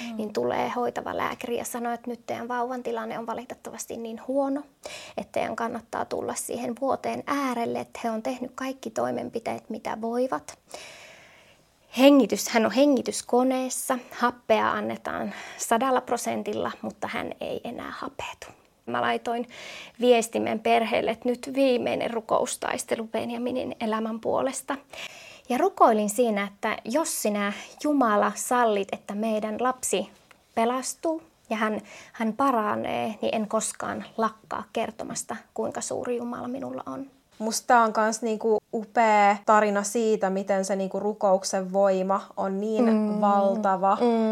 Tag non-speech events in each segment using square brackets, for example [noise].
mm. niin tulee hoitava lääkäri ja sanoo, että nyt teidän vauvan tilanne on valitettavasti niin huono, että teidän kannattaa tulla siihen vuoteen äärelle, että he on tehnyt kaikki toimenpiteet, mitä voivat. Hengitys, hän on hengityskoneessa, happea annetaan sadalla prosentilla, mutta hän ei enää hapetu. Mä laitoin viestimen perheelle, että nyt viimeinen rukoustaistelu Benjaminin elämän puolesta. Ja rukoilin siinä, että jos sinä Jumala sallit, että meidän lapsi pelastuu ja hän, hän paranee, niin en koskaan lakkaa kertomasta, kuinka suuri Jumala minulla on. Musta on myös niinku upea tarina siitä, miten se niinku rukouksen voima on niin mm. valtava. Mm.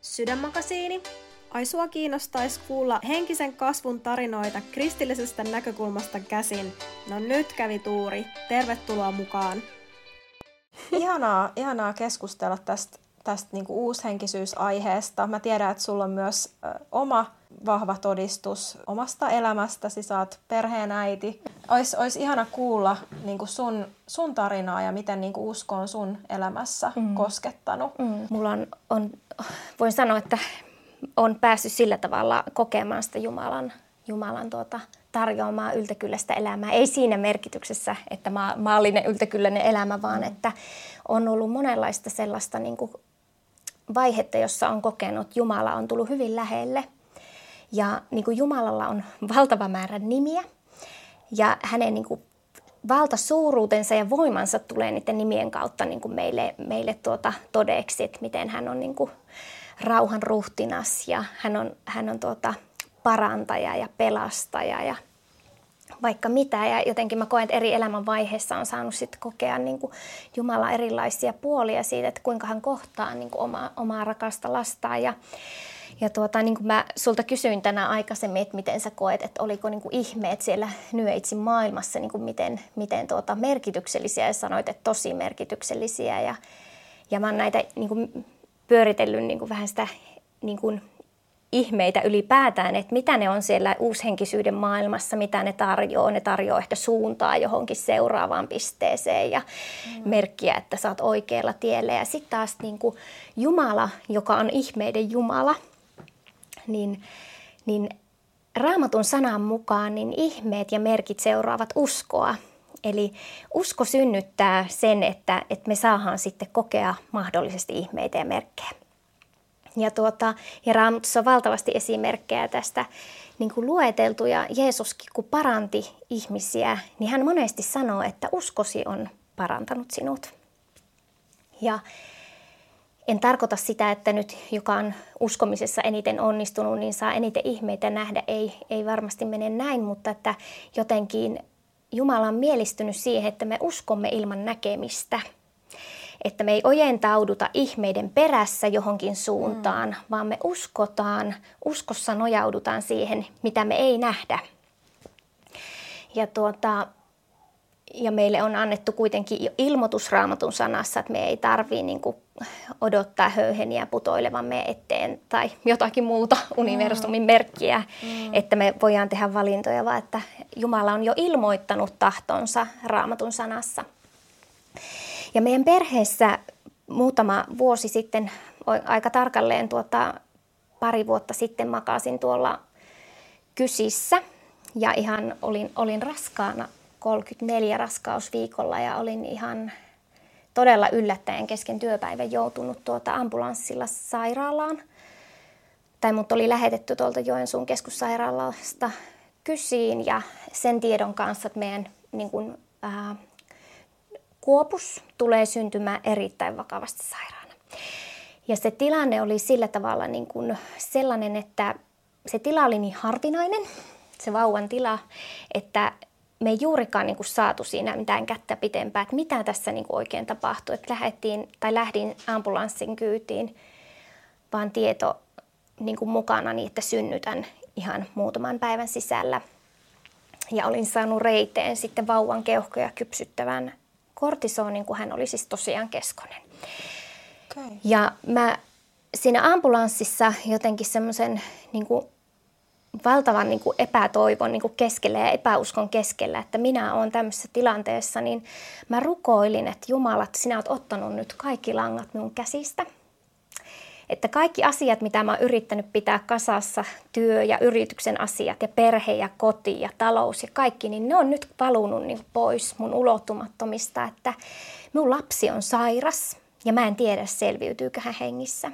Sydänmakasiini. Ai sua kiinnostaisi kuulla henkisen kasvun tarinoita kristillisestä näkökulmasta käsin. No nyt kävi tuuri. Tervetuloa mukaan. Ihanaa, ihanaa keskustella tästä, tästä niinku uushenkisyysaiheesta. Mä tiedän, että sulla on myös ö, oma vahva todistus omasta elämästäsi, sä oot perheenäiti. Ois, ois ihana kuulla niin kuin sun, sun tarinaa ja miten niin kuin usko on sun elämässä mm. koskettanut. Mm. Mulla on, on, voin sanoa, että on päässyt sillä tavalla kokemaan sitä Jumalan, Jumalan tuota, tarjoamaa yltäkylläistä elämää. Ei siinä merkityksessä, että ma- maallinen yltäkylläinen elämä, vaan mm. että on ollut monenlaista sellaista niin kuin vaihetta, jossa on kokenut, että Jumala on tullut hyvin lähelle – ja niin kuin Jumalalla on valtava määrä nimiä ja hänen niin kuin valtasuuruutensa ja voimansa tulee niiden nimien kautta niin kuin meille, meille tuota todeksi, että miten hän on niin kuin rauhan ruhtinas ja hän on, hän on tuota parantaja ja pelastaja ja vaikka mitä. Ja jotenkin mä koen, että eri elämänvaiheissa on saanut sitten kokea niin Jumala erilaisia puolia siitä, että kuinka hän kohtaa niin kuin omaa, omaa rakasta lastaan. Ja ja tuota, niin kuin mä sulta kysyin tänään aikaisemmin, että miten sä koet, että oliko niin kuin ihmeet siellä Nyöitsin maailmassa, niin kuin miten, miten tuota merkityksellisiä ja sanoit, että tosi merkityksellisiä. Ja, ja mä oon näitä niin kuin pyöritellyt niin kuin vähän sitä niin kuin ihmeitä ylipäätään, että mitä ne on siellä uushenkisyyden maailmassa, mitä ne tarjoaa. Ne tarjoaa ehkä suuntaa johonkin seuraavaan pisteeseen ja mm. merkkiä, että sä oot oikealla tiellä. Ja sitten taas niin kuin Jumala, joka on ihmeiden Jumala – niin, niin raamatun sanan mukaan niin ihmeet ja merkit seuraavat uskoa. Eli usko synnyttää sen, että, että me saadaan sitten kokea mahdollisesti ihmeitä ja merkkejä. Ja, tuota, ja Raamatussa on valtavasti esimerkkejä tästä niin kuin lueteltu ja Jeesuskin kun paranti ihmisiä, niin hän monesti sanoo, että uskosi on parantanut sinut. Ja en tarkoita sitä, että nyt joka on uskomisessa eniten onnistunut, niin saa eniten ihmeitä nähdä. Ei, ei varmasti mene näin, mutta että jotenkin Jumala on mielistynyt siihen, että me uskomme ilman näkemistä. Että me ei ojentauduta ihmeiden perässä johonkin suuntaan, mm. vaan me uskotaan, uskossa nojaudutaan siihen, mitä me ei nähdä. Ja tuota, ja meille on annettu kuitenkin ilmoitus raamatun sanassa, että me ei tarvitse niin odottaa höyheniä putoilevan me eteen tai jotakin muuta universumin merkkiä, mm. että me voidaan tehdä valintoja, vaan että Jumala on jo ilmoittanut tahtonsa raamatun sanassa. Ja meidän perheessä muutama vuosi sitten, aika tarkalleen tuota, pari vuotta sitten makasin tuolla kysissä ja ihan olin, olin raskaana 34 raskausviikolla ja olin ihan todella yllättäen kesken työpäivän joutunut tuota ambulanssilla sairaalaan. Tai mut oli lähetetty tuolta Joensuun keskussairaalasta kysiin ja sen tiedon kanssa, että meidän niin kun, ää, kuopus tulee syntymään erittäin vakavasti sairaana. Ja se tilanne oli sillä tavalla niin kun sellainen, että se tila oli niin harvinainen, se vauvan tila, että me ei juurikaan niin kuin saatu siinä mitään kättä pitempään, että mitä tässä niin kuin oikein tapahtui. Että lähdettiin, tai lähdin ambulanssin kyytiin, vaan tieto niin kuin mukana niin, että synnytän ihan muutaman päivän sisällä. Ja olin saanut reiteen sitten vauvan keuhkoja kypsyttävän kortisonin, kun hän oli siis tosiaan keskonen. Okay. Ja mä siinä ambulanssissa jotenkin semmoisen niin valtavan niin kuin epätoivon niin kuin keskellä ja epäuskon keskellä, että minä olen tämmöisessä tilanteessa, niin mä rukoilin, että Jumala, että sinä olet ottanut nyt kaikki langat minun käsistä. että kaikki asiat, mitä mä oon yrittänyt pitää kasassa, työ ja yrityksen asiat ja perhe ja koti ja talous ja kaikki, niin ne on nyt valunut niin pois mun ulottumattomista, että mun lapsi on sairas ja mä en tiedä selviytyykö hän hengissä.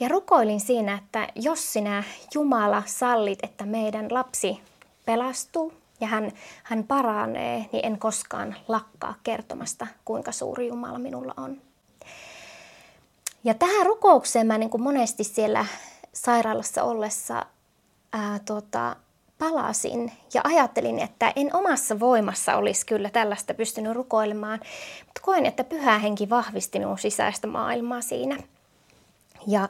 Ja rukoilin siinä, että jos sinä Jumala sallit, että meidän lapsi pelastuu ja hän, hän paranee, niin en koskaan lakkaa kertomasta, kuinka suuri Jumala minulla on. Ja tähän rukoukseen mä niin kuin monesti siellä sairaalassa ollessa ää, tota, palasin ja ajattelin, että en omassa voimassa olisi kyllä tällaista pystynyt rukoilemaan, mutta koen, että pyhä henki vahvisti minun sisäistä maailmaa siinä. Ja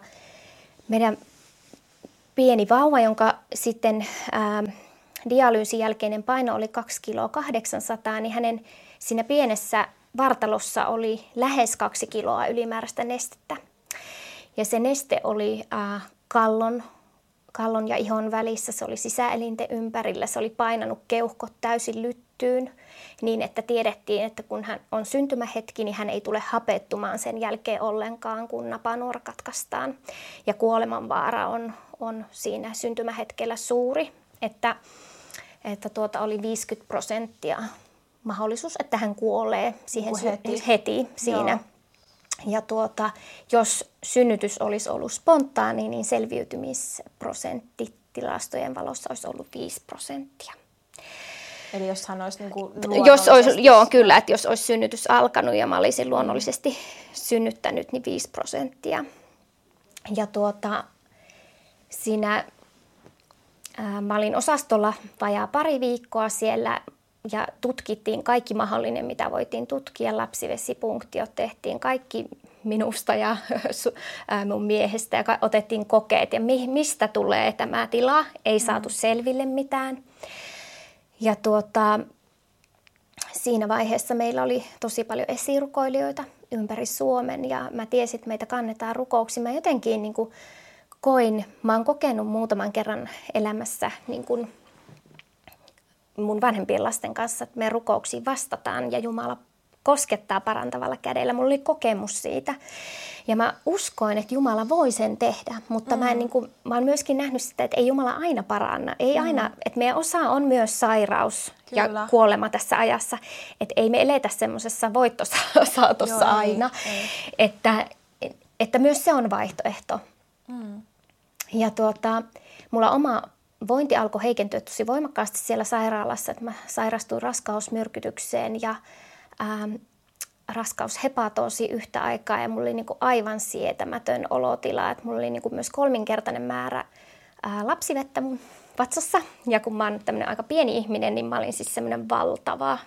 meidän pieni vauva, jonka sitten ää, dialyysin jälkeinen paino oli 2 kiloa 800, niin hänen siinä pienessä vartalossa oli lähes 2 kiloa ylimääräistä nestettä. Ja se neste oli äh, kallon, kallon ja ihon välissä, se oli sisäelinten ympärillä, se oli painanut keuhkot täysin lyttyyn niin, että tiedettiin, että kun hän on syntymähetki, niin hän ei tule hapettumaan sen jälkeen ollenkaan, kun napanuora katkaistaan. Ja kuolemanvaara on, on siinä syntymähetkellä suuri, että, että tuota oli 50 prosenttia mahdollisuus, että hän kuolee siihen heti, heti siinä. Joo. Ja tuota, jos synnytys olisi ollut spontaani, niin selviytymisprosentti tilastojen valossa olisi ollut 5 prosenttia. Eli jos hän olisi niin kuin jos olisi, Joo, kyllä, että jos olisi synnytys alkanut ja mä olisin luonnollisesti synnyttänyt, niin 5 prosenttia. Ja tuota, siinä ää, mä olin osastolla vajaa pari viikkoa siellä ja tutkittiin kaikki mahdollinen, mitä voitiin tutkia. Lapsivesipunktiot tehtiin kaikki minusta ja [laughs] mun miehestä ja otettiin kokeet ja mistä tulee tämä tila. Ei saatu selville mitään. Ja tuota, siinä vaiheessa meillä oli tosi paljon esirukoilijoita ympäri Suomen ja mä tiesin, että meitä kannetaan rukouksiin. Mä jotenkin niin kuin koin, mä oon kokenut muutaman kerran elämässä niin kuin mun vanhempien lasten kanssa, että me rukouksiin vastataan ja Jumala koskettaa parantavalla kädellä. Mulla oli kokemus siitä. Ja mä uskoin, että Jumala voi sen tehdä, mutta mm. mä, en, niin kuin, mä oon myöskin nähnyt sitä, että ei Jumala aina paranna. Ei mm. aina, että meidän osa on myös sairaus Kyllä. ja kuolema tässä ajassa. Että ei me eletä semmoisessa voittosaatossa Joo, aina. Ei, ei. Että, että myös se on vaihtoehto. Mm. Ja tuota, mulla oma vointi alkoi heikentyä tosi voimakkaasti siellä sairaalassa, että mä sairastuin raskausmyrkytykseen ja ähm, raskaushepatoosi yhtä aikaa ja mulla oli niin kuin aivan sietämätön olotila, että mulla oli niin kuin myös kolminkertainen määrä ää, lapsivettä mun vatsassa. Ja kun mä oon tämmöinen aika pieni ihminen, niin mä olin siis semmoinen valtava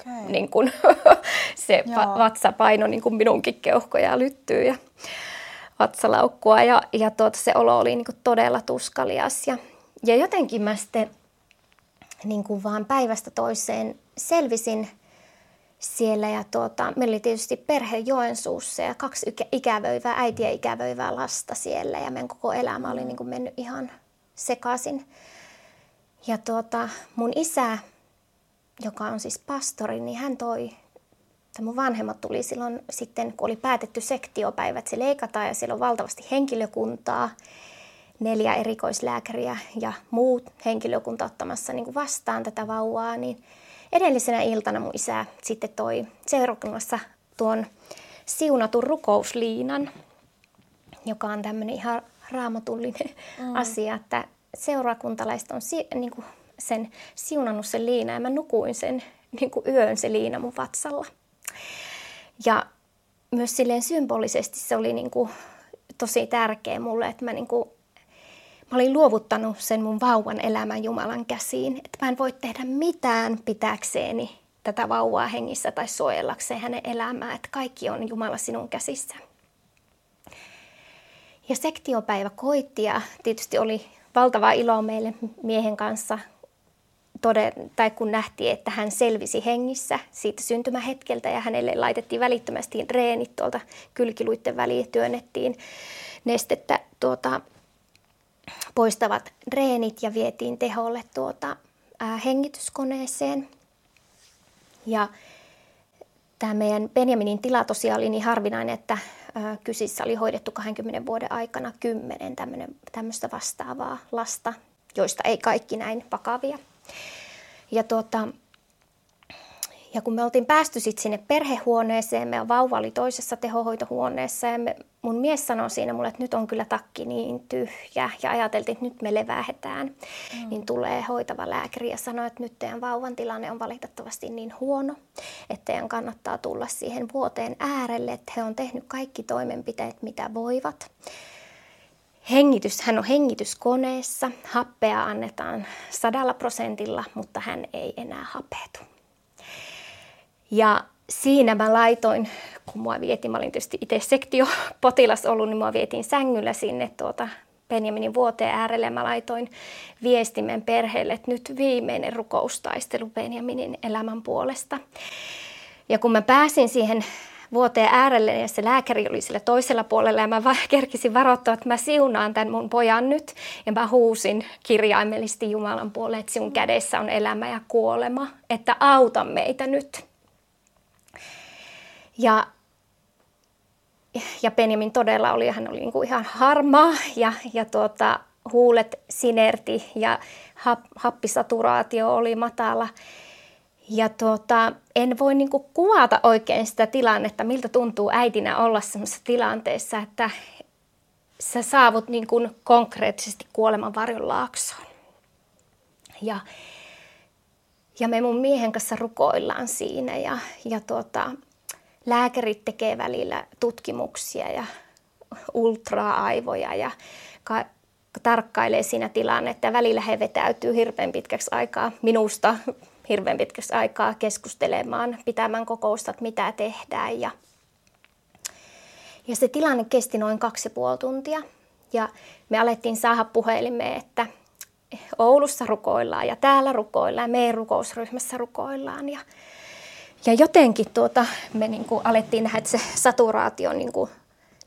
okay. niin kuin, [laughs] se va- vatsapaino niin kuin minunkin keuhkoja lyttyy ja vatsalaukkua ja, ja tuota, se olo oli niin kuin todella tuskalias ja ja jotenkin mä sitten niin kuin vaan päivästä toiseen selvisin siellä ja tuota, meillä oli tietysti perhe Joensuussa ja kaksi ikävöivää, äitiä ikävöivää lasta siellä ja meidän koko elämä oli niin kuin mennyt ihan sekaisin. Ja tuota, mun isä, joka on siis pastori, niin hän toi, että mun vanhemmat tuli silloin sitten, kun oli päätetty sektiopäivät, se leikataan ja siellä on valtavasti henkilökuntaa neljä erikoislääkäriä ja muut henkilökunta ottamassa niin kuin vastaan tätä vauvaa, niin edellisenä iltana mun isä sitten toi seurakunnassa tuon siunatun rukousliinan, joka on tämmöinen ihan raamatullinen mm. asia, että seurakuntalaiset on si- niin kuin sen siunannut sen liina ja mä nukuin sen niin kuin yön se liina mun vatsalla. Ja myös silleen symbolisesti se oli niin kuin tosi tärkeä mulle, että mä niin kuin Mä olin luovuttanut sen mun vauvan elämän Jumalan käsiin, että mä en voi tehdä mitään pitääkseeni tätä vauvaa hengissä tai suojellakseen hänen elämää, että kaikki on Jumala sinun käsissä. Ja sektiopäivä koitti ja tietysti oli valtava ilo meille miehen kanssa, tode, tai kun nähtiin, että hän selvisi hengissä siitä syntymähetkeltä ja hänelle laitettiin välittömästi reenit tuolta kylkiluitten väliin, työnnettiin nestettä tuota, poistavat reenit ja vietiin teholle tuota, ää, hengityskoneeseen. Ja tämä meidän Benjaminin tila tosiaan oli niin harvinainen, että kysissä oli hoidettu 20 vuoden aikana kymmenen tämmöistä vastaavaa lasta, joista ei kaikki näin vakavia. Ja tuota, ja kun me oltiin päästy sitten sinne perhehuoneeseen, meidän vauva oli toisessa tehohoitohuoneessa ja me, mun mies sanoi siinä mulle, että nyt on kyllä takki niin tyhjä ja ajateltiin, että nyt me levähetään. Mm. Niin tulee hoitava lääkäri ja sanoi, että nyt teidän vauvan tilanne on valitettavasti niin huono, että teidän kannattaa tulla siihen vuoteen äärelle, että he on tehnyt kaikki toimenpiteet, mitä voivat. Hengitys, hän on hengityskoneessa, happea annetaan sadalla prosentilla, mutta hän ei enää hapetu. Ja siinä mä laitoin, kun mua vietiin, mä olin tietysti itse sektiopotilas ollut, niin mua vietiin sängyllä sinne tuota Benjaminin vuoteen äärelle mä laitoin viestimen perheelle, että nyt viimeinen rukoustaistelu Benjaminin elämän puolesta. Ja kun mä pääsin siihen vuoteen äärelle ja se lääkäri oli sillä toisella puolella ja mä kerkisin varoittaa, että mä siunaan tämän mun pojan nyt. Ja mä huusin kirjaimellisesti Jumalan puolelle, että sinun kädessä on elämä ja kuolema, että auta meitä nyt. Ja, ja Benjamin todella oli, hän oli niin kuin ihan harmaa ja, ja tuota, huulet sinerti ja hap, happisaturaatio oli matala. Ja tuota, en voi niin kuin kuvata oikein sitä tilannetta, miltä tuntuu äitinä olla sellaisessa tilanteessa, että sä saavut niin kuin konkreettisesti kuoleman varjon laaksoon. Ja, ja me mun miehen kanssa rukoillaan siinä ja, ja tuota, lääkärit tekee välillä tutkimuksia ja ultra-aivoja ja ka- tarkkailee siinä tilannetta. Ja välillä he vetäytyy hirveän pitkäksi aikaa minusta hirveän pitkäksi aikaa keskustelemaan, pitämään kokousta, että mitä tehdään. Ja, ja se tilanne kesti noin kaksi ja puoli tuntia. Ja me alettiin saada puhelimeen, että Oulussa rukoillaan ja täällä rukoillaan ja meidän rukousryhmässä rukoillaan. Ja ja jotenkin tuota, me niin kuin alettiin nähdä, että se saturaatio niin kuin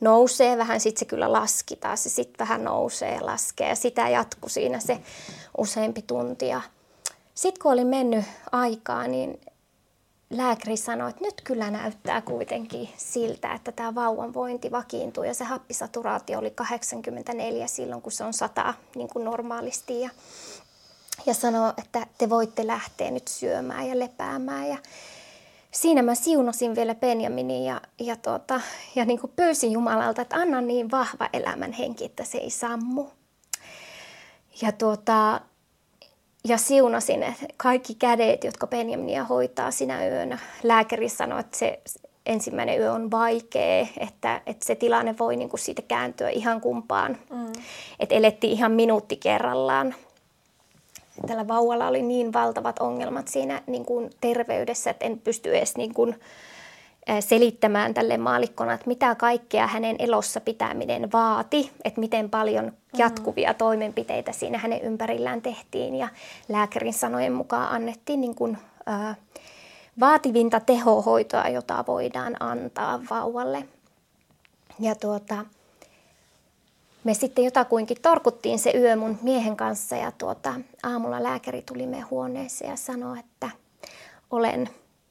nousee vähän, sitten se kyllä laski taas, se sitten vähän nousee ja laskee ja sitä jatkuu siinä se useampi tunti. Sitten kun oli mennyt aikaa, niin lääkäri sanoi, että nyt kyllä näyttää kuitenkin siltä, että tämä vauvan vointi vakiintuu ja se happisaturaatio oli 84 silloin, kun se on 100 niin kuin normaalisti. Ja, ja sanoi, että te voitte lähteä nyt syömään ja lepäämään. Ja siinä mä siunasin vielä Benjaminin ja, ja, tuota, ja niin kuin pyysin Jumalalta, että anna niin vahva elämän henki, että se ei sammu. Ja, tuota, ja siunasin että kaikki kädet, jotka Benjaminia hoitaa sinä yönä. Lääkäri sanoi, että se ensimmäinen yö on vaikea, että, että se tilanne voi niin kuin siitä kääntyä ihan kumpaan. Mm. Että elettiin ihan minuutti kerrallaan tällä vauvalla oli niin valtavat ongelmat siinä niin kuin terveydessä, että en pysty edes niin kuin, selittämään tälle maalikkona, että mitä kaikkea hänen elossa pitäminen vaati, että miten paljon mm. jatkuvia toimenpiteitä siinä hänen ympärillään tehtiin ja lääkärin sanojen mukaan annettiin niin kuin, ää, vaativinta tehohoitoa, jota voidaan antaa vauvalle. Ja tuota, me sitten jotakuinkin torkuttiin se yö mun miehen kanssa ja tuota, aamulla lääkäri tuli meidän huoneeseen ja sanoi, että olen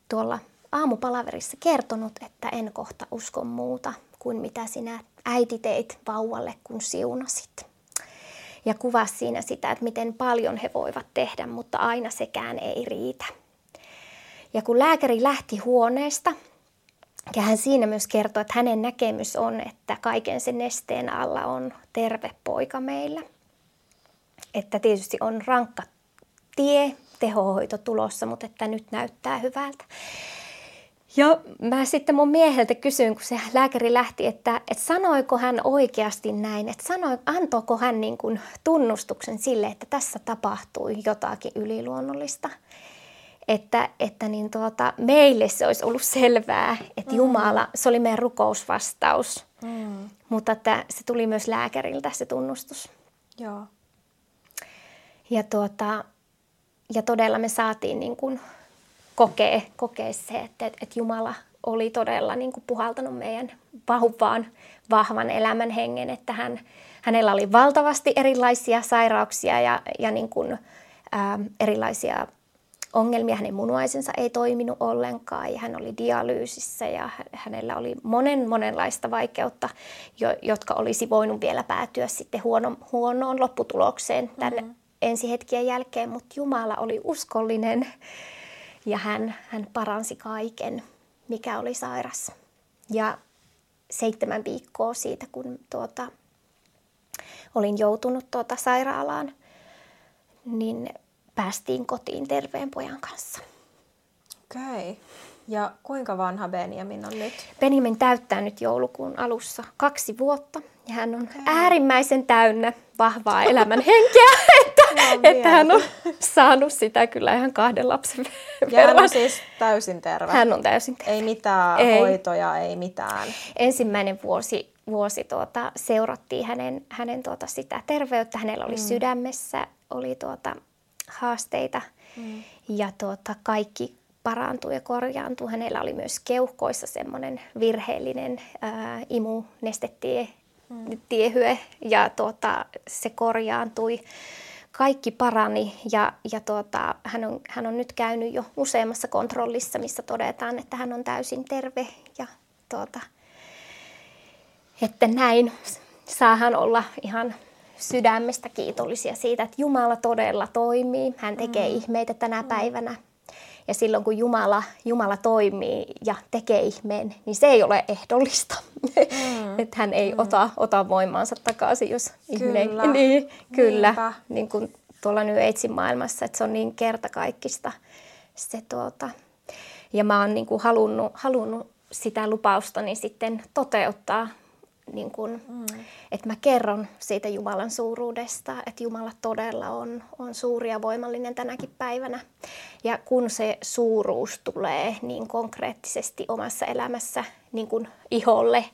tuolla aamupalaverissa kertonut, että en kohta usko muuta kuin mitä sinä äiti teit vauvalle, kun siunasit. Ja kuvasi siinä sitä, että miten paljon he voivat tehdä, mutta aina sekään ei riitä. Ja kun lääkäri lähti huoneesta, ja hän siinä myös kertoo, että hänen näkemys on, että kaiken sen nesteen alla on terve poika meillä. Että tietysti on rankka tie, tehohoito tulossa, mutta että nyt näyttää hyvältä. Ja mä sitten mun mieheltä kysyin, kun se lääkäri lähti, että, että sanoiko hän oikeasti näin, että sanoi, antoiko hän niin kuin tunnustuksen sille, että tässä tapahtui jotakin yliluonnollista että, että niin tuota, meille se olisi ollut selvää, että mm. Jumala, se oli meidän rukousvastaus, mm. mutta että se tuli myös lääkäriltä se tunnustus. Joo. Ja, tuota, ja todella me saatiin niin kuin kokea, kokea se, että, että Jumala oli todella niin kuin puhaltanut meidän vahvaan, vahvan elämän hengen, että hän, hänellä oli valtavasti erilaisia sairauksia ja, ja niin kuin, ää, erilaisia ongelmia, hänen munuaisensa ei toiminut ollenkaan ja hän oli dialyysissä ja hänellä oli monen monenlaista vaikeutta, jo, jotka olisi voinut vielä päätyä sitten huono, huonoon lopputulokseen tämän mm-hmm. ensihetkien jälkeen, mutta Jumala oli uskollinen ja hän, hän paransi kaiken, mikä oli sairas. Ja seitsemän viikkoa siitä, kun tuota, olin joutunut tuota sairaalaan, niin päästiin kotiin terveen pojan kanssa. Okei. Okay. Ja kuinka vanha Benjamin on nyt? Benjamin täyttää nyt joulukuun alussa kaksi vuotta ja hän on okay. äärimmäisen täynnä vahvaa elämän henkeä, [laughs] että, no, että hän on saanut sitä kyllä ihan kahden lapsen Ja hän on siis täysin terve? Hän on täysin terve. Ei mitään ei. hoitoja, ei mitään? Ensimmäinen vuosi, vuosi tuota, seurattiin hänen, hänen tuota, sitä terveyttä. Hänellä oli mm. sydämessä, oli tuota, haasteita mm. ja tuota, kaikki parantui ja korjaantui. Hänellä oli myös keuhkoissa semmoinen virheellinen ää, imunestetiehyö mm. ja tuota, se korjaantui. Kaikki parani ja, ja tuota, hän, on, hän on nyt käynyt jo useammassa kontrollissa, missä todetaan, että hän on täysin terve ja tuota, että näin saahan olla ihan sydämestä kiitollisia siitä, että Jumala todella toimii. Hän tekee mm. ihmeitä tänä mm. päivänä. Ja silloin kun Jumala, Jumala toimii ja tekee ihmeen, niin se ei ole ehdollista. Mm. [laughs] että hän ei mm. ota, ota voimaansa takaisin, jos kyllä. ihminen... [laughs] Niin, kyllä. Niin kuin tuolla New Agein maailmassa, että se on niin kertakaikkista. Se, tuota. Ja mä oon niin kuin halunnut, halunnut sitä lupaustani sitten toteuttaa niin kun, mm. että mä kerron siitä Jumalan suuruudesta, että Jumala todella on, on suuri ja voimallinen tänäkin päivänä. Ja kun se suuruus tulee niin konkreettisesti omassa elämässä niin kuin iholle,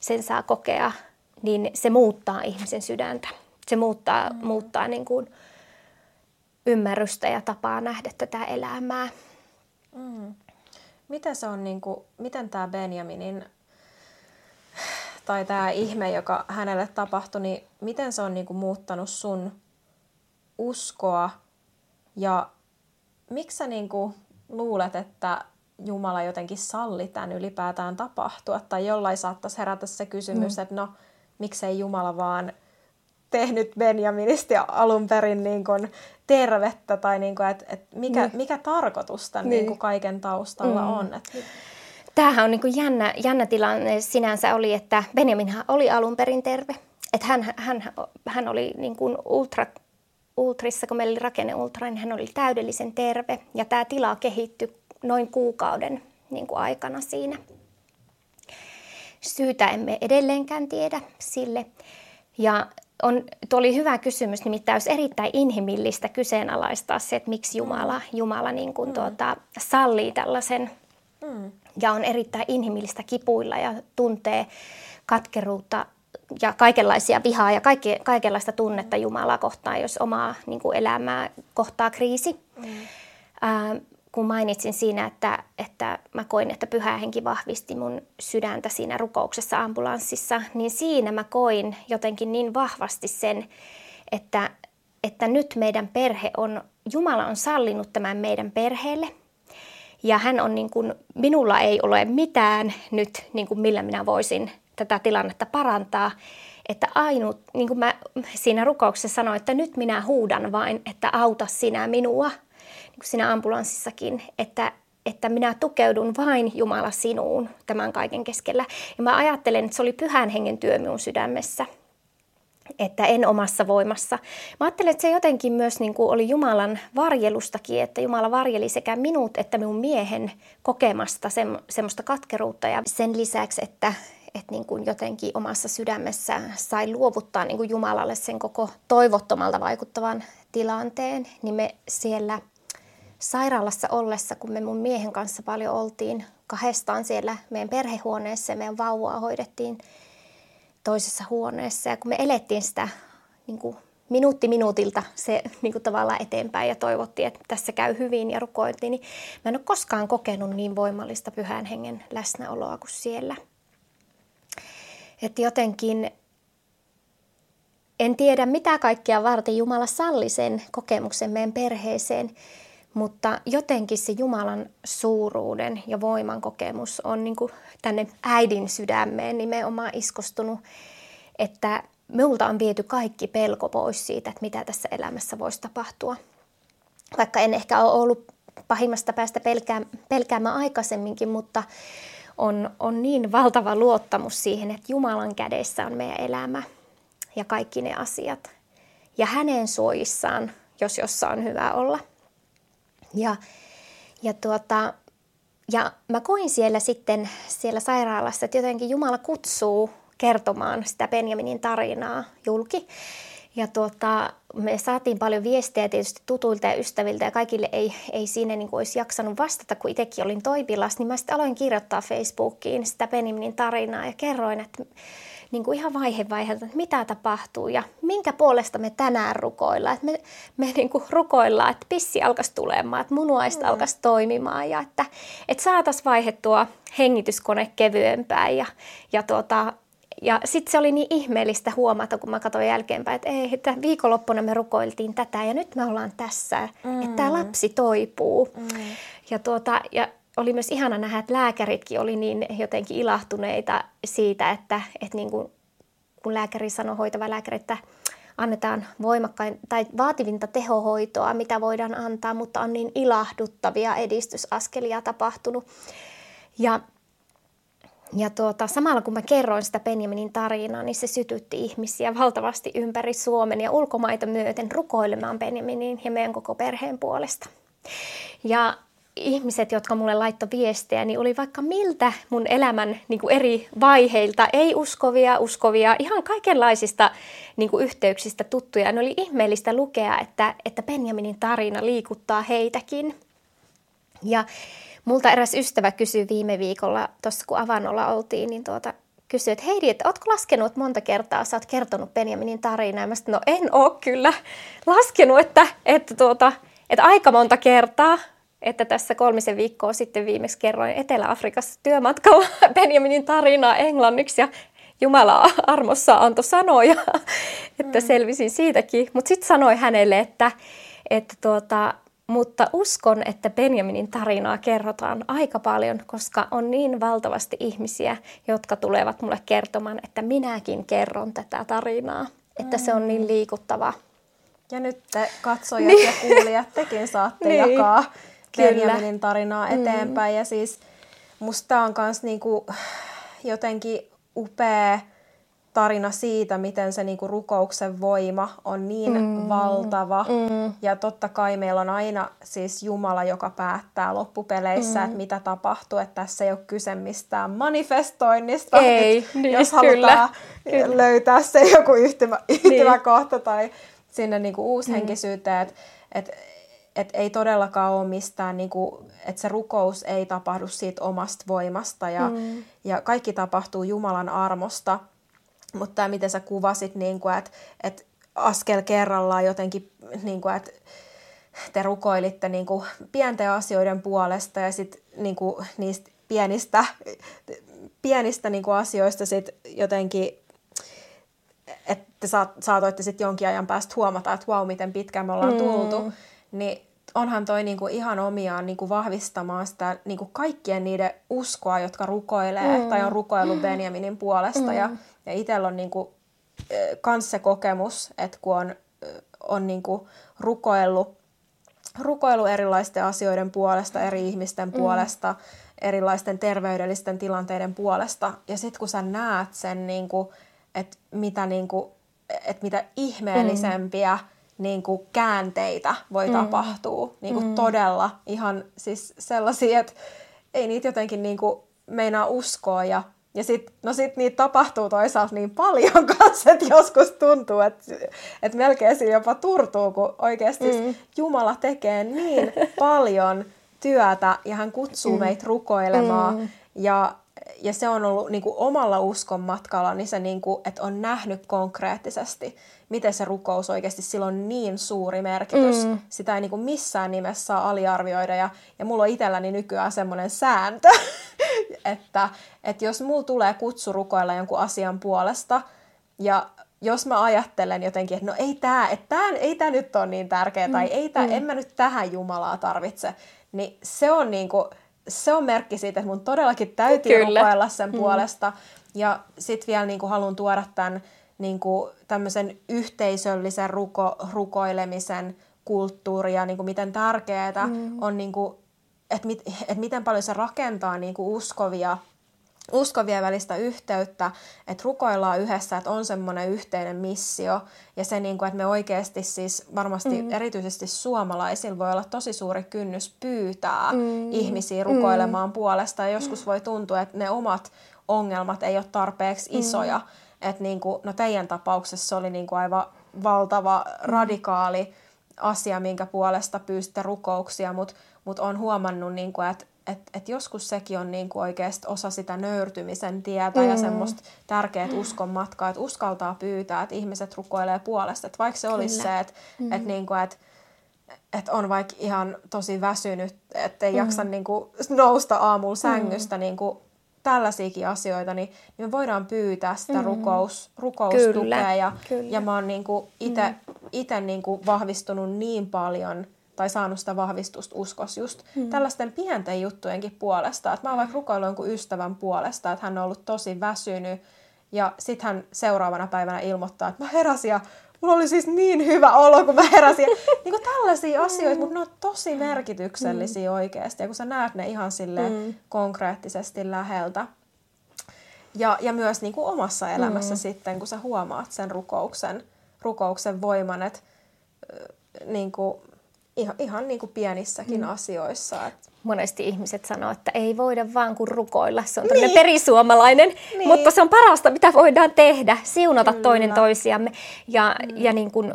sen saa kokea, niin se muuttaa ihmisen sydäntä. Se muuttaa, mm. muuttaa niin kuin ymmärrystä ja tapaa nähdä tätä elämää. Mm. Miten, se on, niin kuin, miten tämä Benjaminin tai tämä ihme, joka hänelle tapahtui, niin miten se on niinku muuttanut sun uskoa ja miksi sä niinku luulet, että Jumala jotenkin salli tämän ylipäätään tapahtua? Tai jollain saattaisi herätä se kysymys, mm. että no, miksei Jumala vaan tehnyt Benjaminista alun perin niin kuin tervettä, tai niin kuin, että, että mikä, mm. mikä tarkoitus tämän niin. Niin kuin kaiken taustalla mm. on. Että tämähän on niin kuin jännä, jännä tilanne sinänsä oli, että Benjaminhan oli alun perin terve. Että hän, hän, hän oli niin kuin ultra, ultrissa, kun meillä oli rakenne ultra, niin hän oli täydellisen terve. Ja tämä tila kehittyi noin kuukauden niin kuin aikana siinä. Syytä emme edelleenkään tiedä sille. Ja on, tuo oli hyvä kysymys, nimittäin olisi erittäin inhimillistä kyseenalaistaa se, että miksi Jumala, Jumala niin kuin mm. tuota, sallii tällaisen mm ja on erittäin inhimillistä kipuilla ja tuntee katkeruutta ja kaikenlaisia vihaa ja kaikki, kaikenlaista tunnetta Jumalaa kohtaan, jos omaa niin kuin elämää kohtaa kriisi. Mm. Ää, kun mainitsin siinä, että, että mä koin, että pyhä henki vahvisti mun sydäntä siinä rukouksessa ambulanssissa, niin siinä mä koin jotenkin niin vahvasti sen, että, että nyt meidän perhe on, Jumala on sallinut tämän meidän perheelle – ja hän on niin kuin, minulla ei ole mitään nyt, niin kuin millä minä voisin tätä tilannetta parantaa. Että ainut, niin kuin mä siinä rukouksessa sanoin, että nyt minä huudan vain, että auta sinä minua, niin kuin siinä ambulanssissakin, että, että minä tukeudun vain Jumala sinuun tämän kaiken keskellä. Ja mä ajattelen, että se oli pyhän hengen työ minun sydämessä että en omassa voimassa. Mä ajattelen, että se jotenkin myös niin kuin oli Jumalan varjelustakin, että Jumala varjeli sekä minut että minun miehen kokemasta sem, semmoista katkeruutta ja sen lisäksi, että, että niin kuin jotenkin omassa sydämessä sai luovuttaa niin kuin Jumalalle sen koko toivottomalta vaikuttavan tilanteen, niin me siellä sairaalassa ollessa, kun me mun miehen kanssa paljon oltiin kahdestaan siellä meidän perhehuoneessa ja meidän vauvaa hoidettiin toisessa huoneessa. Ja kun me elettiin sitä niin kuin minuutti minuutilta se niin kuin tavallaan eteenpäin ja toivottiin, että tässä käy hyvin ja rukoiltiin, niin mä en ole koskaan kokenut niin voimallista pyhän hengen läsnäoloa kuin siellä. Että jotenkin en tiedä mitä kaikkia varten Jumala salli sen kokemuksen meidän perheeseen, Mutta jotenkin se Jumalan suuruuden ja voiman kokemus on niin kuin tänne äidin sydämeen nimenomaan iskostunut, että minulta on viety kaikki pelko pois siitä, että mitä tässä elämässä voisi tapahtua. Vaikka en ehkä ole ollut pahimmasta päästä pelkää, pelkäämään aikaisemminkin, mutta on, on niin valtava luottamus siihen, että Jumalan kädessä on meidän elämä ja kaikki ne asiat. Ja hänen suojissaan, jos jossain on hyvä olla. Ja, ja, tuota, ja mä koin siellä sitten siellä sairaalassa, että jotenkin Jumala kutsuu kertomaan sitä Benjaminin tarinaa julki. Ja tuota, me saatiin paljon viestejä tietysti tutuilta ja ystäviltä ja kaikille ei, ei siinä niin kuin olisi jaksanut vastata, kun itsekin olin toipilas, niin mä sitten aloin kirjoittaa Facebookiin sitä Benjaminin tarinaa ja kerroin, että niin kuin ihan vaihe vaiheelta, että mitä tapahtuu ja minkä puolesta me tänään rukoillaan. Että me me niin kuin rukoillaan, että pissi alkaisi tulemaan, että munuaista mm. alkaisi toimimaan ja että, että saataisiin vaihettua hengityskone kevyempään ja, ja tuota, ja sitten se oli niin ihmeellistä huomata, kun mä katsoin jälkeenpäin, että ei, että viikonloppuna me rukoiltiin tätä ja nyt me ollaan tässä, mm. että tämä lapsi toipuu. Mm. Ja, tuota, ja oli myös ihana nähdä, että lääkäritkin oli niin jotenkin ilahtuneita siitä, että, että niin kuin, kun lääkäri sanoi, hoitava lääkäri, että annetaan voimakkain tai vaativinta tehohoitoa, mitä voidaan antaa, mutta on niin ilahduttavia edistysaskelia tapahtunut. Ja ja tuota, samalla kun mä kerroin sitä Benjaminin tarinaa, niin se sytytti ihmisiä valtavasti ympäri Suomen ja ulkomaita myöten rukoilemaan Benjaminin ja meidän koko perheen puolesta. Ja ihmiset, jotka mulle laittoi viestejä, niin oli vaikka miltä mun elämän niin kuin eri vaiheilta, ei uskovia, uskovia, ihan kaikenlaisista niin kuin yhteyksistä tuttuja. Ne oli ihmeellistä lukea, että, että Benjaminin tarina liikuttaa heitäkin. Ja Multa eräs ystävä kysyi viime viikolla, tuossa kun avannolla oltiin, niin tuota, kysyi, että Heidi, että ootko laskenut että monta kertaa, sä oot kertonut Benjaminin tarinaa? Ja mä sanoin, no en oo kyllä laskenut, että, että, tuota, että aika monta kertaa, että tässä kolmisen viikkoa sitten viimeksi kerroin Etelä-Afrikassa työmatkalla [laughs] Benjaminin tarinaa englanniksi ja Jumala armossa antoi sanoja, [laughs] että mm. selvisin siitäkin. Mutta sitten sanoi hänelle, että, että tuota, mutta uskon, että Benjaminin tarinaa kerrotaan aika paljon, koska on niin valtavasti ihmisiä, jotka tulevat mulle kertomaan, että minäkin kerron tätä tarinaa. Että se on niin mm. liikuttava. Ja nyt te katsojat niin. ja kuulijat, tekin saatte [laughs] niin. jakaa Benjaminin tarinaa mm. eteenpäin. Mm. Ja siis musta on myös niinku jotenkin upea tarina siitä, miten se niinku rukouksen voima on niin mm. valtava. Mm. Ja totta kai meillä on aina siis Jumala, joka päättää loppupeleissä, mm. että mitä tapahtuu. Että tässä ei ole kyse mistään manifestoinnista. Ei, [laughs] niin, jos halutaan kyllä. löytää se joku yhtymä, yhtymäkohta niin. tai sinne niinku uushenkisyyteen. Että et, et ei todellakaan ole mistään, niinku, että se rukous ei tapahdu siitä omasta voimasta. Ja, mm. ja kaikki tapahtuu Jumalan armosta – mutta tämä, miten sä kuvasit, niin kuin, että, että askel kerrallaan jotenkin, niin kuin, että te rukoilitte niin kuin pienten asioiden puolesta ja sitten niin kuin niistä pienistä, pienistä niin kuin asioista sit jotenkin, että saatoitte sitten jonkin ajan päästä huomata, että vau, wow, miten pitkään me ollaan mm. tultu, niin onhan toi niinku ihan omiaan niinku vahvistamaan sitä niinku kaikkien niiden uskoa, jotka rukoilee mm. tai on rukoillut Benjaminin puolesta. Mm. Ja, ja itsellä on niinku, kans se kokemus, että kun on, on niinku rukoillut, rukoillut erilaisten asioiden puolesta, eri ihmisten mm. puolesta, erilaisten terveydellisten tilanteiden puolesta. Ja sitten kun sä näet sen, niinku, että mitä, niinku, et mitä ihmeellisempiä mm niin kuin käänteitä voi mm. tapahtua niin kuin mm. todella ihan siis sellaisia, että ei niitä jotenkin niin kuin meinaa uskoa ja ja sit, no sit niitä tapahtuu toisaalta niin paljon [laughs] kanssa, että joskus tuntuu, että, että melkein siinä jopa turtuu, kun oikeasti mm. Jumala tekee niin [laughs] paljon työtä ja hän kutsuu mm. meitä rukoilemaan. Mm. Ja, ja se on ollut niin kuin omalla uskon matkalla, niin se, niin kuin, että on nähnyt konkreettisesti, miten se rukous oikeasti sillä on niin suuri merkitys. Mm. Sitä ei niin kuin missään nimessä saa aliarvioida. Ja, ja mulla on itselläni nykyään semmoinen sääntö, [laughs] että, että jos mulla tulee kutsu rukoilla jonkun asian puolesta, ja jos mä ajattelen jotenkin, että no ei tämä et tää, ei tää nyt ole niin tärkeä, tai mm. ei tää, mm. en mä nyt tähän Jumalaa tarvitse, niin se on, niinku, se on merkki siitä, että mun todellakin täytyy Kyllä. rukoilla sen mm. puolesta. Ja sitten vielä niinku haluan tuoda tämän niinku, tämmöisen yhteisöllisen ruko, rukoilemisen kulttuuria, niinku, miten tärkeää mm. on, niinku, että mit, et miten paljon se rakentaa niinku, uskovia uskovien välistä yhteyttä, että rukoillaan yhdessä, että on semmoinen yhteinen missio ja se, niin kuin, että me oikeasti siis varmasti mm. erityisesti suomalaisilla voi olla tosi suuri kynnys pyytää mm. ihmisiä rukoilemaan mm. puolesta ja joskus voi tuntua, että ne omat ongelmat ei ole tarpeeksi mm. isoja. Mm. Että niin kuin, no teidän tapauksessa oli niin kuin aivan valtava radikaali asia, minkä puolesta pyysitte rukouksia, mutta mut on huomannut, niin kuin, että että et joskus sekin on niinku oikeasti osa sitä nöyrtymisen tietä mm. ja semmoista tärkeät uskon matkaa, että uskaltaa pyytää, että ihmiset rukoilee puolesta. Että vaikka se olisi Kyllä. se, että mm. et niinku, et, et on vaikka ihan tosi väsynyt, ettei mm. jaksa niinku nousta aamulla sängystä mm. niinku, tällaisiakin asioita, niin, niin me voidaan pyytää sitä mm. rukous, rukoustukea. Kyllä. Ja, Kyllä. ja mä oon niinku itse mm. niinku vahvistunut niin paljon – tai saanut sitä vahvistusta uskos just mm. tällaisten pienten juttujenkin puolesta. Että mä oon vaikka rukoillut jonkun ystävän puolesta, että hän on ollut tosi väsynyt ja sitten hän seuraavana päivänä ilmoittaa, että mä heräsin ja mulla oli siis niin hyvä olo, kun mä heräsin. [laughs] niin kuin tällaisia asioita, mutta ne on tosi merkityksellisiä mm. oikeasti. Ja kun sä näet ne ihan sille mm. konkreettisesti läheltä. Ja, ja myös niin kuin omassa elämässä mm. sitten, kun sä huomaat sen rukouksen, rukouksen voiman, että niin kuin, ihan, ihan niin kuin pienissäkin mm. asioissa. Että monesti ihmiset sanoo, että ei voida vaan kuin rukoilla. Se on niin. perisuomalainen, niin. mutta se on parasta, mitä voidaan tehdä, siunata Kyllä. toinen toisiamme. Ja, mm. ja niin kuin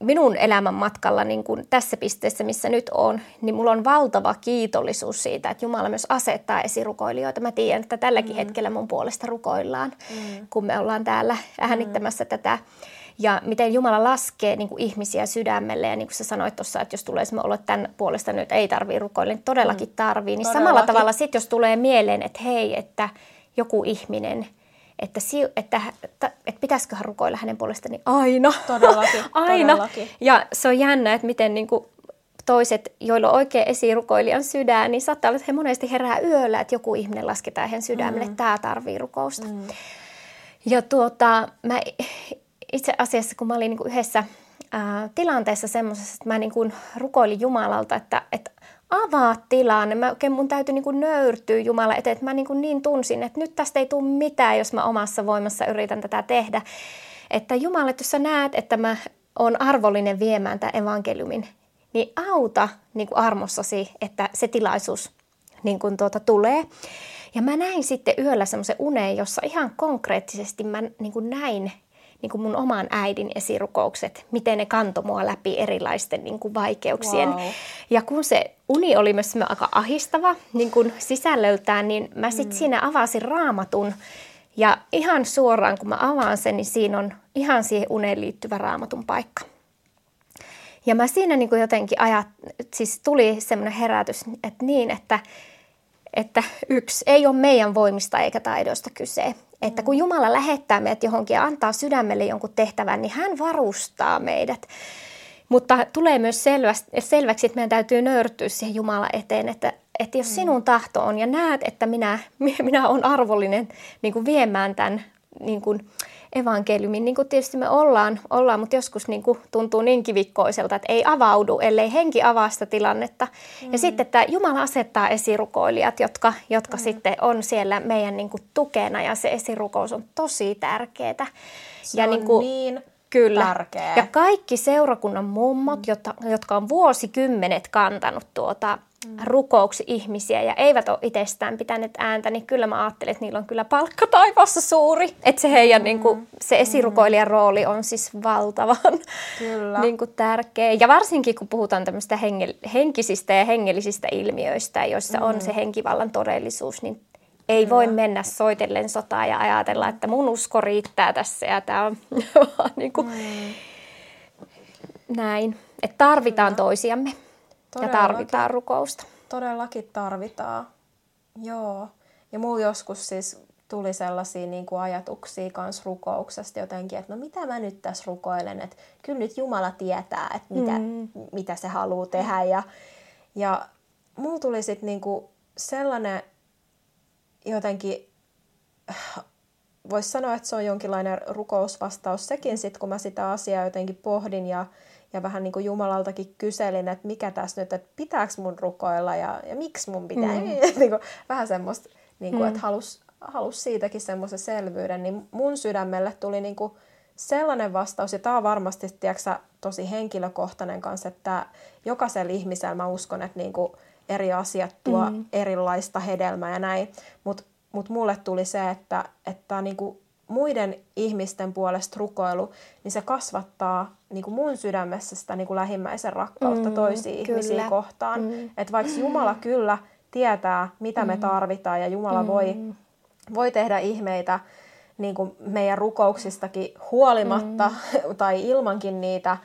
minun elämän matkalla niin kuin tässä pisteessä, missä nyt on, niin mulla on valtava kiitollisuus siitä, että Jumala myös asettaa esirukoilijoita. Mä tiedän, että tälläkin mm. hetkellä mun puolesta rukoillaan, mm. kun me ollaan täällä äänittämässä mm. tätä ja miten Jumala laskee niin kuin ihmisiä sydämelle. Ja niin kuin sä sanoit tuossa, että jos tulee olo, että tämän puolesta nyt ei tarvii rukoilla, niin todellakin mm. tarvii. Niin todellakin. samalla tavalla sitten, jos tulee mieleen, että hei, että joku ihminen, että, että, että, että pitäisiköhän rukoilla hänen puolestaan, niin aina. Todellakin. [laughs] aina. Todellakin. Ja se on jännä, että miten niin kuin toiset, joilla on oikein esirukoilijan sydän, niin saattaa olla, että he monesti herää yöllä, että joku ihminen lasketaan heidän sydämelle, mm. tämä tarvii rukousta. Mm. Ja tuota, mä itse asiassa, kun mä olin niin kuin yhdessä ää, tilanteessa semmoisessa, että mä niin kuin rukoilin Jumalalta, että, että avaa tilanne. Mä oikein mun täytyy niin kuin nöyrtyä Jumala eteen, että mä niin, kuin niin tunsin, että nyt tästä ei tule mitään, jos mä omassa voimassa yritän tätä tehdä. Että Jumala, että jos sä näet, että mä oon arvollinen viemään tämän evankeliumin, niin auta niin kuin armossasi, että se tilaisuus niin kuin tuota tulee. Ja mä näin sitten yöllä semmoisen uneen, jossa ihan konkreettisesti mä niin kuin näin niin kuin mun oman äidin esirukoukset, miten ne kantoi mua läpi erilaisten niin kuin vaikeuksien. Wow. Ja kun se uni oli myös aika ahistava niin kuin sisällöltään, niin mä sitten mm. siinä avasin raamatun. Ja ihan suoraan, kun mä avaan sen, niin siinä on ihan siihen uneen liittyvä raamatun paikka. Ja mä siinä niin kuin jotenkin ajat, siis tuli semmoinen herätys, että niin, että, että yksi, ei ole meidän voimista eikä taidoista kyse, että kun Jumala lähettää meidät johonkin ja antaa sydämelle jonkun tehtävän, niin hän varustaa meidät. Mutta tulee myös selväksi, että meidän täytyy nöyrtyä siihen Jumala eteen, että, että jos sinun tahto on ja näet, että minä, [laughs] minä olen arvollinen niin kuin viemään tämän niin kuin, evankeliumin, niin kuin tietysti me ollaan, ollaan mutta joskus niin kuin tuntuu niin kivikkoiselta, että ei avaudu, ellei henki avaa sitä tilannetta. Mm. Ja sitten, että Jumala asettaa esirukoilijat, jotka, jotka mm. sitten on siellä meidän niin kuin tukena, ja se esirukous on tosi tärkeää. Se ja on niin, kuin, niin Kyllä. Tärkeä. Ja kaikki seurakunnan mummot, mm. jotka, jotka on vuosikymmenet kantanut tuota. Rukouksi ihmisiä ja eivät ole itsestään pitäneet ääntä, niin kyllä mä ajattelen, että niillä on kyllä palkka taivaassa suuri. Että se heidän mm. niin kuin, se mm. esirukoilijan mm. rooli on siis valtavan kyllä. niin kuin, tärkeä. Ja varsinkin kun puhutaan tämmöistä hengel- henkisistä ja hengellisistä ilmiöistä, joissa mm. on se henkivallan todellisuus, niin ei Kyllä. voi mennä soitellen sotaa ja ajatella, että mun usko riittää tässä ja tämä on [laughs] vaan niin kuin mm. näin. Että tarvitaan Kyllä. toisiamme Todellakin. ja tarvitaan rukousta. Todellakin tarvitaan. Joo. Ja muu joskus siis tuli sellaisia niin kuin ajatuksia kans rukouksesta jotenkin, että no mitä mä nyt tässä rukoilen, että kyllä nyt Jumala tietää, että mitä, mm. mitä se haluaa tehdä. Ja, ja mulla tuli sitten niin sellainen jotenkin, voisi sanoa, että se on jonkinlainen rukousvastaus sekin sitten, kun mä sitä asiaa jotenkin pohdin ja, ja vähän niin kuin Jumalaltakin kyselin, että mikä tässä nyt, että pitääkö mun rukoilla ja, ja miksi mun pitää. Mm. [laughs] niin kuin, vähän semmoista, niin kuin, mm. että halus, halus siitäkin semmoisen selvyyden, niin mun sydämelle tuli niin kuin sellainen vastaus, ja tämä on varmasti tiedätkö, tosi henkilökohtainen kanssa, että jokaisella ihmisellä mä uskon, että niin kuin eri asiat tuo mm. erilaista hedelmää ja näin, mutta mut mulle tuli se, että, että niin kuin muiden ihmisten puolesta rukoilu, niin se kasvattaa niin kuin mun sydämessä sitä niin kuin lähimmäisen rakkautta mm, toisiin kyllä. ihmisiä kohtaan. Mm. Että vaikka Jumala kyllä tietää, mitä mm. me tarvitaan ja Jumala mm. voi, voi tehdä ihmeitä niin kuin meidän rukouksistakin huolimatta mm. [laughs] tai ilmankin niitä,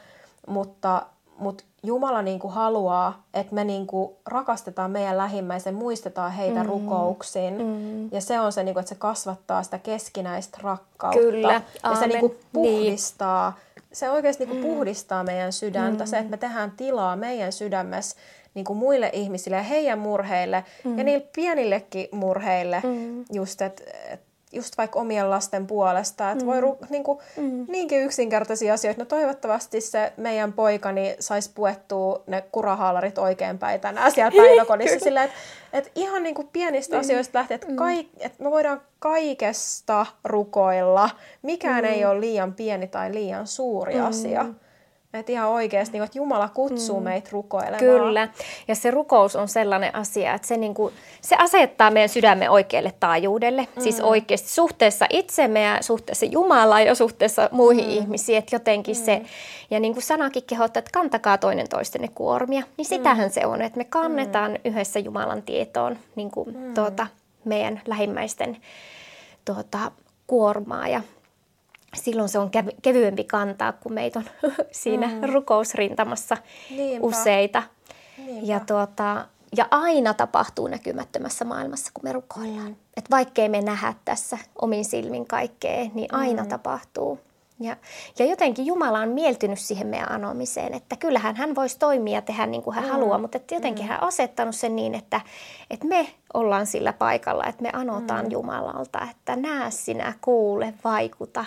mutta, mutta Jumala niin kuin haluaa, että me niin kuin rakastetaan meidän lähimmäisen, muistetaan heitä mm. rukouksiin. Mm. Ja se on se, niin kuin, että se kasvattaa sitä keskinäistä rakkautta. Kyllä, Ja se niin kuin puhdistaa, niin. se oikeasti niin kuin puhdistaa meidän sydäntä. Mm. Se, että me tehdään tilaa meidän sydämessä niin kuin muille ihmisille ja heidän murheille mm. ja niille pienillekin murheille. Mm. Just, että et just vaikka omien lasten puolesta. Että mm. voi ru- niin kuin, mm. niinkin yksinkertaisia asioita. No toivottavasti se meidän poikani saisi puettua ne kurahaalarit oikeinpäin tänään [laughs] siellä päiväkodissa. Silleen, että et ihan niin kuin pienistä mm. asioista lähtien, että, mm. kaik- että me voidaan kaikesta rukoilla. Mikään mm. ei ole liian pieni tai liian suuri mm. asia. Että ihan oikeasti, niin että Jumala kutsuu mm. meitä rukoilemaan. Kyllä. Ja se rukous on sellainen asia, että se, niin kuin, se asettaa meidän sydämme oikealle taajuudelle. Siis mm. Siis oikeasti suhteessa itsemme ja suhteessa Jumalaan ja suhteessa muihin mm. ihmisiin. Että jotenkin mm. se, ja niin kuin sanakin kehottaa, että kantakaa toinen toistenne kuormia. Niin sitähän mm. se on, että me kannetaan mm. yhdessä Jumalan tietoon niin kuin, mm. tuota, meidän lähimmäisten tuota, kuormaa. Ja silloin se on kevyempi kantaa, kun meitä on [laughs] siinä mm. rukousrintamassa Niinpä. useita. Niinpä. Ja, tuota, ja aina tapahtuu näkymättömässä maailmassa, kun me rukoillaan. Mm. Et vaikkei me nähdä tässä omin silmin kaikkea, niin aina mm. tapahtuu. Ja, ja jotenkin Jumala on mieltynyt siihen meidän anomiseen, että kyllähän hän voisi toimia ja tehdä niin kuin hän mm. haluaa, mutta että jotenkin mm. hän on asettanut sen niin, että, että me ollaan sillä paikalla, että me anotaan mm. Jumalalta, että näe sinä, kuule, vaikuta,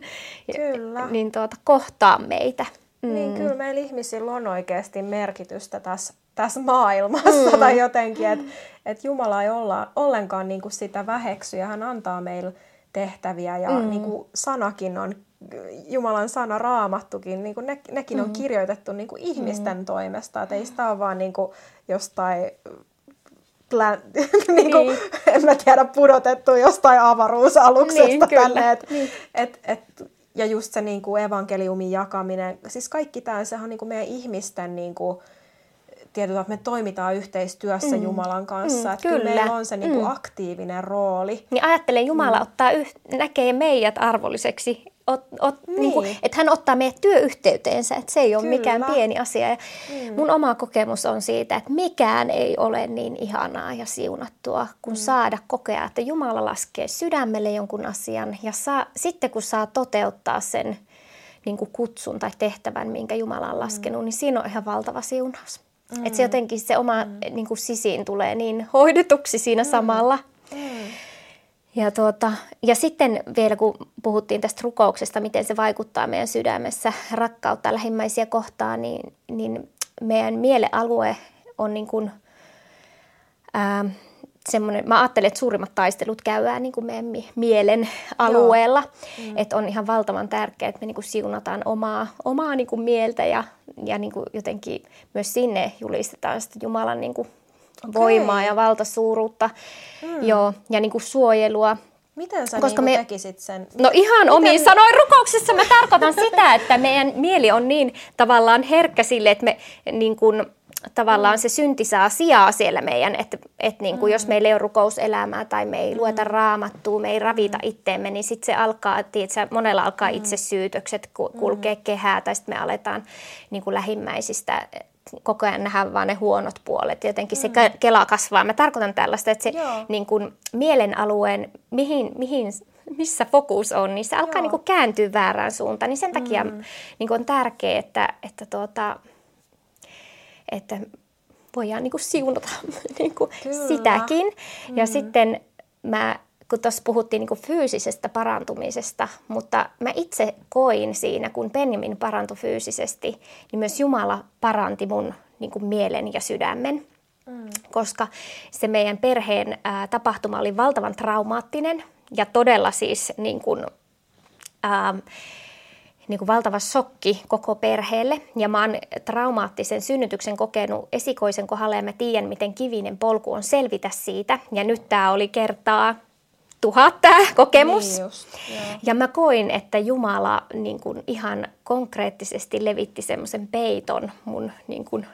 [laughs] kyllä. niin tuota, kohtaa meitä. Mm. Niin kyllä meillä ihmisillä on oikeasti merkitystä tässä, tässä maailmassa mm. tai jotenkin, että että Jumala ei olla ollenkaan niin kuin sitä väheksy ja hän antaa meille tehtäviä ja mm. niin kuin sanakin on Jumalan sana raamattukin, niin kuin ne, nekin on mm. kirjoitettu niin kuin ihmisten mm. toimesta, että ei sitä ole vaan niin kuin jostain plän, [laughs] niin kuin, niin. en mä tiedä, pudotettu jostain avaruusaluksesta niin, tänne. Et, niin. et, et, ja just se niin kuin evankeliumin jakaminen, siis kaikki tämä, sehän on niin kuin meidän ihmisten niin kuin, tietyllä, että me toimitaan yhteistyössä mm. Jumalan kanssa. Mm, että kyllä. meillä on se niin kuin mm. aktiivinen rooli. Niin ajattelen, Jumala mm. ottaa yh, näkee meidät arvolliseksi ot, ot, niin. Niin kuin, että hän ottaa meidät työyhteyteensä, että se ei ole Kyllä. mikään pieni asia. Ja mm. Mun oma kokemus on siitä, että mikään ei ole niin ihanaa ja siunattua, kun mm. saada kokea, että Jumala laskee sydämelle jonkun asian ja saa, sitten kun saa toteuttaa sen niin kuin kutsun tai tehtävän, minkä Jumala on laskenut, mm. niin siinä on ihan valtava siunaus. Mm. Että se jotenkin se oma mm. niin kuin sisiin tulee niin hoidetuksi siinä mm. samalla. Mm. Ja, tuota, ja sitten vielä kun puhuttiin tästä rukouksesta, miten se vaikuttaa meidän sydämessä rakkautta lähimmäisiä kohtaan, niin, niin meidän mielealue on niin kuin, ää, semmoinen, mä ajattelen, että suurimmat taistelut käydään niin kuin meidän mielen alueella. Mm. Että on ihan valtavan tärkeää, että me niin kuin siunataan omaa, omaa niin kuin mieltä ja, ja niin kuin jotenkin myös sinne julistetaan sitä Jumalan niin kuin voimaa ja valtasuuruutta mm. joo, ja niin kuin suojelua. Miten sä Koska niin me... tekisit sen? No ihan Miten... omiin sanoin rukouksessa mä tarkoitan sitä, että meidän mieli on niin tavallaan herkkä sille, että me niin kuin, tavallaan mm. se synti saa sijaa siellä meidän, että, että niin kuin mm. jos meillä ei ole rukouselämää tai me ei mm. lueta raamattua, me ei ravita mm. itteemme, niin sitten se alkaa, tiedätkö, monella alkaa mm. itse syytökset kulkea mm. kehää tai sitten me aletaan niin kuin lähimmäisistä koko ajan nähdään vaan ne huonot puolet. Jotenkin mm. se kela kasvaa. Mä tarkoitan tällaista, että se niin kuin, mielen alueen, mihin, mihin, missä fokus on, niin se alkaa niin kuin, kääntyä väärään suuntaan. Niin sen takia mm. niin kuin, on tärkeää, että, että, tuota, että voidaan niin kuin, siunata [laughs] niin kuin, sitäkin. Mm. Ja sitten mä kun tuossa puhuttiin niin fyysisestä parantumisesta, mutta mä itse koin siinä, kun Benjamin parantui fyysisesti, niin myös Jumala paranti mun niin kuin mielen ja sydämen. Mm. Koska se meidän perheen ää, tapahtuma oli valtavan traumaattinen ja todella siis niin kuin, ää, niin kuin valtava shokki koko perheelle. Ja mä oon traumaattisen synnytyksen kokenut esikoisen kohdalla ja mä tiedän, miten kivinen polku on selvitä siitä. Ja nyt tämä oli kertaa tuhat tämä kokemus. Niin just, ja mä koin, että Jumala niin kuin ihan konkreettisesti levitti semmoisen peiton mun, niin kuin,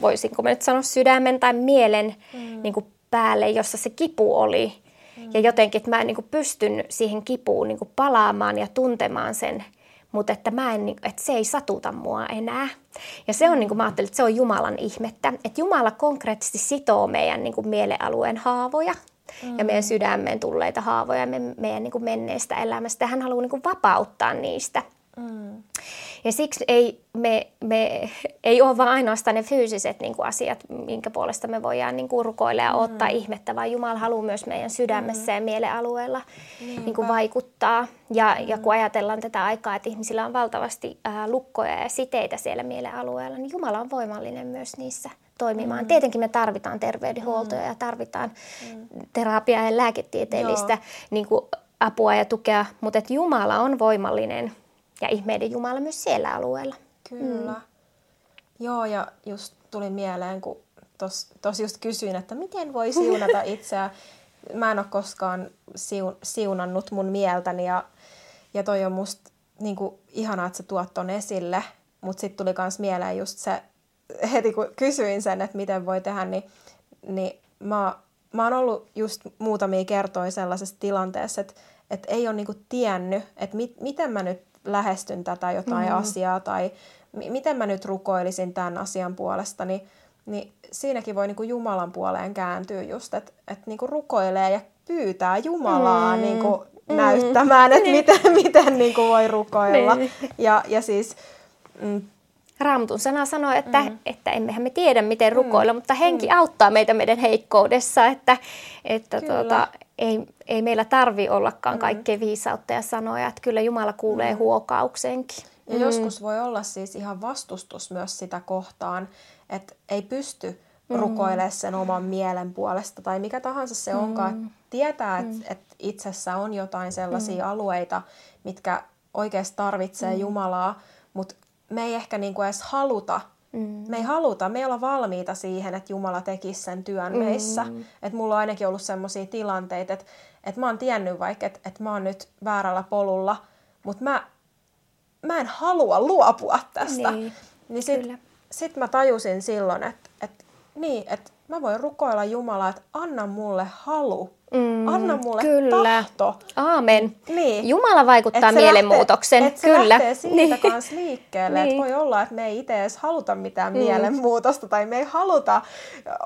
voisinko mä nyt sanoa, sydämen tai mielen mm. niin kuin päälle, jossa se kipu oli. Mm. Ja jotenkin, että mä niin kuin pystyn siihen kipuun niin kuin palaamaan ja tuntemaan sen, mutta että, mä en, että se ei satuta mua enää. Ja se on, niin kuin mä ajattelin, että se on Jumalan ihmettä, että Jumala konkreettisesti sitoo meidän niin kuin mielealueen haavoja mm. ja meidän sydämeen tulleita haavoja me, meidän niin kuin menneestä elämästä. Hän haluaa niin kuin vapauttaa niistä. Mm. Ja siksi ei, me, me, ei ole vain ainoastaan ne fyysiset niin kuin asiat, minkä puolesta me voidaan niin kuin rukoilla ja mm. ottaa ihmettä, vaan Jumala haluaa myös meidän sydämessä mm. ja mielealueella niin kuin vaikuttaa. Ja, mm. ja kun ajatellaan tätä aikaa, että ihmisillä on valtavasti ää, lukkoja ja siteitä siellä mielealueella, niin Jumala on voimallinen myös niissä toimimaan. Mm. Tietenkin me tarvitaan terveydenhuoltoa mm. ja tarvitaan mm. terapiaa ja lääketieteellistä niin kuin, apua ja tukea, mutta että Jumala on voimallinen ja ihmeiden Jumala myös siellä alueella. Kyllä. Mm. Joo, ja just tuli mieleen, kun tuossa just kysyin, että miten voi siunata [laughs] itseä. Mä en ole koskaan siun, siunannut mun mieltäni ja, ja toi on musta niin kuin, ihanaa, että sä tuot ton esille. Mutta sitten tuli myös mieleen just se, heti kun kysyin sen, että miten voi tehdä, niin, niin mä, mä oon ollut just muutamia kertoja sellaisessa tilanteessa, että, että ei ole niinku tiennyt, että mit, miten mä nyt lähestyn tätä jotain mm-hmm. asiaa tai m- miten mä nyt rukoilisin tämän asian puolesta, niin, niin siinäkin voi niinku Jumalan puoleen kääntyä just, että, että niinku rukoilee ja pyytää Jumalaa mm. niinku mm. näyttämään, että niin. miten, [laughs] miten niinku voi rukoilla. Niin. Ja, ja siis... Mm, Raamatun sana sanoo, että, mm. että emmehän me tiedä, miten rukoilla, mm. mutta henki mm. auttaa meitä meidän heikkoudessa, että, että tuota, ei, ei meillä tarvi ollakaan mm. kaikkea viisautta ja sanoja, että kyllä Jumala kuulee mm. huokauksenkin. Ja mm. joskus voi olla siis ihan vastustus myös sitä kohtaan, että ei pysty mm. rukoilemaan sen oman mielen puolesta tai mikä tahansa se mm. onkaan. Tietää, että mm. et itsessä on jotain sellaisia mm. alueita, mitkä oikeasti tarvitsee mm. Jumalaa, mutta me ei ehkä niinku edes haluta Mm. Me ei haluta, me ei olla valmiita siihen, että Jumala tekisi sen työn mm. meissä. Että mulla on ainakin ollut sellaisia tilanteita, että, että mä oon tiennyt vaikka, että, että mä oon nyt väärällä polulla, mutta mä, mä en halua luopua tästä. Niin, niin sit, sit mä tajusin silloin, että, että, niin, että mä voin rukoilla Jumalaa, että anna mulle halu Mm, Anna mulle kyllä. tahto. Aamen. Niin. Jumala vaikuttaa et mielenmuutoksen. Lähtee, et kyllä. Se siitä niin. kanssa liikkeelle. niin. voi olla, että me ei itse edes haluta mitään mm. mielenmuutosta tai me ei haluta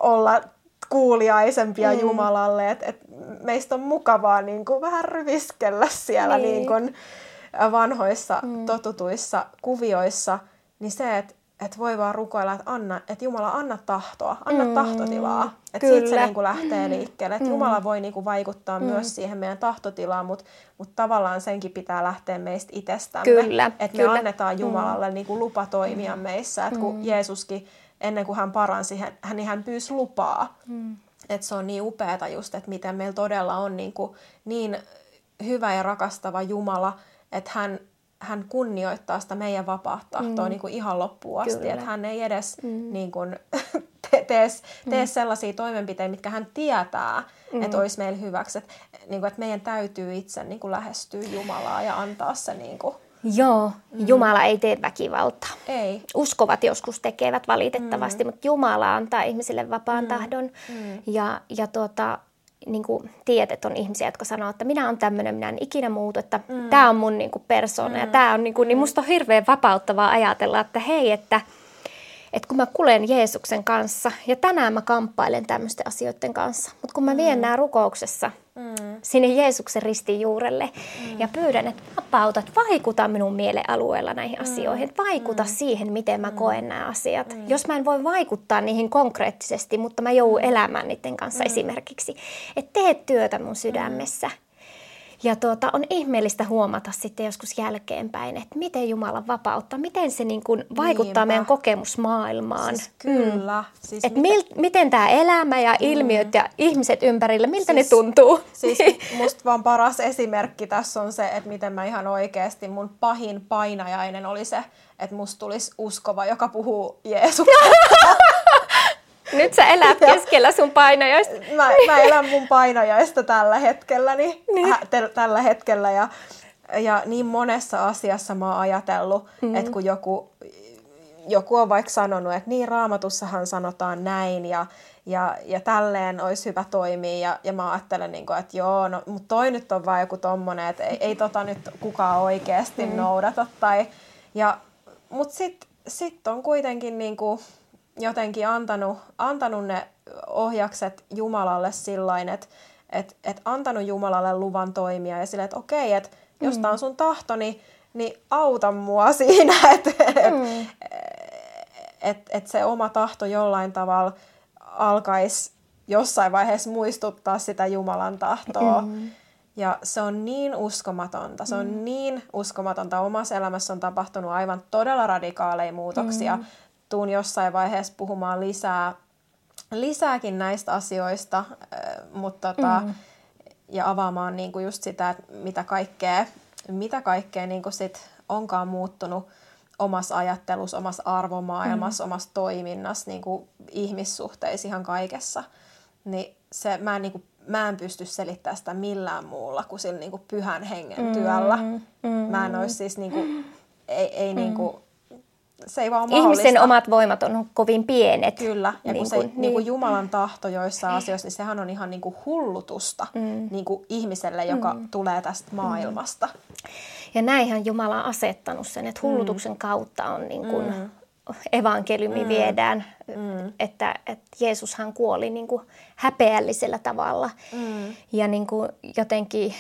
olla kuuliaisempia mm. Jumalalle. Et, et meistä on mukavaa niin kuin, vähän ryviskellä siellä niin. Niin kuin, vanhoissa mm. totutuissa kuvioissa. Niin se, että että voi vaan rukoilla, että, anna, että Jumala anna tahtoa, anna mm, tahtotilaa. Että siitä se niin kuin lähtee liikkeelle. Että mm. Jumala voi niin kuin vaikuttaa mm. myös siihen meidän tahtotilaan, mutta, mutta tavallaan senkin pitää lähteä meistä itsestämme. Kyllä, että me annetaan Jumalalle mm. niin kuin lupa toimia mm. meissä. Että kun mm. Jeesuskin, ennen kuin hän paransi, hän, niin hän pyysi lupaa. Mm. Että se on niin upeata just, että miten meillä todella on niin, kuin niin hyvä ja rakastava Jumala, että hän hän kunnioittaa sitä meidän vapaata tahtoa mm. niin kuin ihan loppuun asti. Kyllä. Että hän ei edes mm. niin kuin, [laughs] te, tee, tee mm. sellaisia toimenpiteitä, mitkä hän tietää, mm. että olisi meillä hyväksi. Että, niin kuin, että meidän täytyy itse niin kuin lähestyä Jumalaa ja antaa se niin kuin, Joo, mm. Jumala ei tee väkivaltaa. Ei. Uskovat joskus tekevät valitettavasti, mm. mutta Jumala antaa ihmisille vapaan mm. tahdon. Mm. Ja, ja tuota, niin kuin tiedät, että on ihmisiä, jotka sanoo, että minä olen tämmöinen, minä en ikinä muutu, että mm. tämä on mun niin kuin persona mm. ja tämä on, niin, kuin, niin musta on hirveän vapauttavaa ajatella, että hei, että, että kun mä kulen Jeesuksen kanssa ja tänään mä kamppailen tämmöisten asioiden kanssa, mutta kun mä vien mm. nämä rukouksessa mm. sinne Jeesuksen ristin juurelle mm. ja pyydän, että vapautat, vaikuta minun mielealueella näihin mm. asioihin, vaikuta mm. siihen, miten mä mm. koen nämä asiat. Mm. Jos mä en voi vaikuttaa niihin konkreettisesti, mutta mä joudun mm. elämään niiden kanssa mm. esimerkiksi, että tee työtä mun sydämessä. Mm ja tuota, on ihmeellistä huomata sitten joskus jälkeenpäin, että miten Jumala vapauttaa, miten se niin kuin vaikuttaa Niinpä. meidän kokemusmaailmaan. Siis kyllä. Mm. Siis että mil, miten tämä elämä ja mm. ilmiöt mm. ja ihmiset ympärillä, miltä siis, ne tuntuu? Siis musta vaan paras esimerkki tässä on se, että miten mä ihan oikeasti, mun pahin painajainen oli se, että musta tulisi uskova, joka puhuu Jeesuksesta. [laughs] Nyt sä elät keskellä sun painajaista. Mä, mä elän mun painajaista tällä hetkellä, niin, niin. Äh, tällä hetkellä ja, ja niin monessa asiassa mä oon ajatellut, mm. että kun joku, joku on vaikka sanonut, että niin raamatussahan sanotaan näin ja, ja, ja tälleen olisi hyvä toimia ja, ja mä ajattelen, niin kuin, että joo, no, mutta toi nyt on vaan joku tommonen, että ei, ei tota nyt kukaan oikeasti mm. noudata. Tai, ja, mutta sitten sit on kuitenkin niin kuin, jotenkin antanut, antanut ne ohjakset Jumalalle sillain, että et, et antanut Jumalalle luvan toimia ja silleen, että okei, että mm. jos tämä on sun tahto, niin, niin auta mua [laughs] siinä, että mm. et, et, et se oma tahto jollain tavalla alkaisi jossain vaiheessa muistuttaa sitä Jumalan tahtoa. Mm. Ja se on niin uskomatonta, se on mm. niin uskomatonta. Omassa elämässä on tapahtunut aivan todella radikaaleja muutoksia. Mm tuun jossain vaiheessa puhumaan lisää, lisääkin näistä asioista, mutta tota, mm. ja avaamaan niinku just sitä, että mitä kaikkea, mitä kaikkea niinku sit onkaan muuttunut omassa ajattelussa, omassa arvomaailmassa, mm. omassa toiminnassa, niinku ihmissuhteissa, ihan kaikessa. Niin se, mä, en, niinku, mä en pysty selittämään sitä millään muulla kuin sillä niinku pyhän hengen työllä. Mm. Mm. Mä en olisi siis niinku, ei, ei mm. niinku, se ei vaan Ihmisen omat voimat on kovin pienet. Kyllä, ja niin kun se, niin. Niin kuin Jumalan tahto joissain asioissa, niin sehän on ihan niin kuin hullutusta mm. niin kuin ihmiselle, joka mm. tulee tästä mm. maailmasta. Ja näinhän Jumala on asettanut sen, että hullutuksen mm. kautta on niin kuin mm. evankeliumi mm. viedään, mm. Että, että Jeesushan kuoli niin kuin häpeällisellä tavalla. Mm. Ja niin kuin jotenkin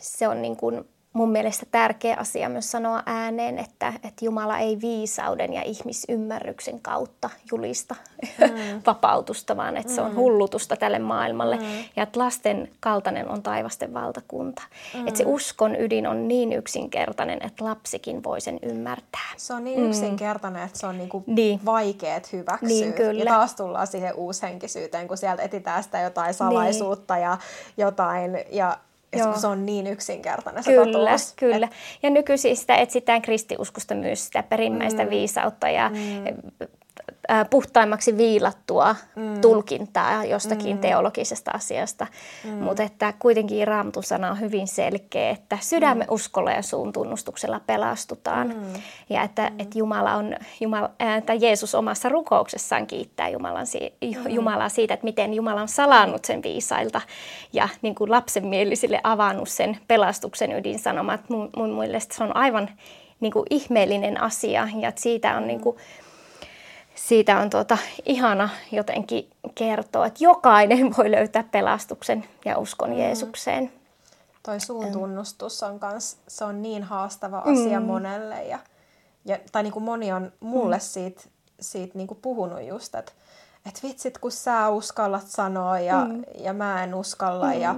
se on niin kuin mun mielestä tärkeä asia myös sanoa ääneen, että, että Jumala ei viisauden ja ihmisymmärryksen kautta julista mm. [laughs] vapautusta, vaan että mm. se on mm. hullutusta tälle maailmalle. Mm. Ja että lasten kaltainen on taivasten valtakunta. Mm. Että se uskon ydin on niin yksinkertainen, että lapsikin voi sen ymmärtää. Se on niin mm. yksinkertainen, että se on niinku niin. vaikeat hyväksyä. Niin, kyllä. Ja taas tullaan siihen uushenkisyyteen, kun sieltä etsitään sitä jotain salaisuutta niin. ja jotain... Ja Joo. se on niin yksinkertainen se Kyllä, totuus. kyllä. Et... Ja nykyisin sitä etsitään kristiuskosta myös sitä perimmäistä mm. viisautta ja mm puhtaimmaksi viilattua mm. tulkintaa jostakin mm. teologisesta asiasta. Mm. Mutta että kuitenkin Raamatun sana on hyvin selkeä, että sydämen mm. uskolla ja suun tunnustuksella pelastutaan. Mm. Ja että, mm. että Jumala on, Jumala, että Jeesus omassa rukouksessaan kiittää Jumalan, mm. Jumalaa siitä, että miten Jumala on salannut sen viisailta ja niin kuin lapsenmielisille avannut sen pelastuksen ydinsanomat. Mun, mun mielestä se on aivan niin kuin ihmeellinen asia ja siitä on mm. niin kuin, siitä on tuota, ihana jotenkin kertoa, että jokainen voi löytää pelastuksen ja uskon mm. Jeesukseen. Toi suun tunnustus on, kans, se on niin haastava asia mm. monelle. Ja, ja, tai niin kuin moni on mulle mm. siitä, siitä niin kuin puhunut just, että et vitsit kun sä uskallat sanoa ja, mm. ja mä en uskalla. Mm. Ja,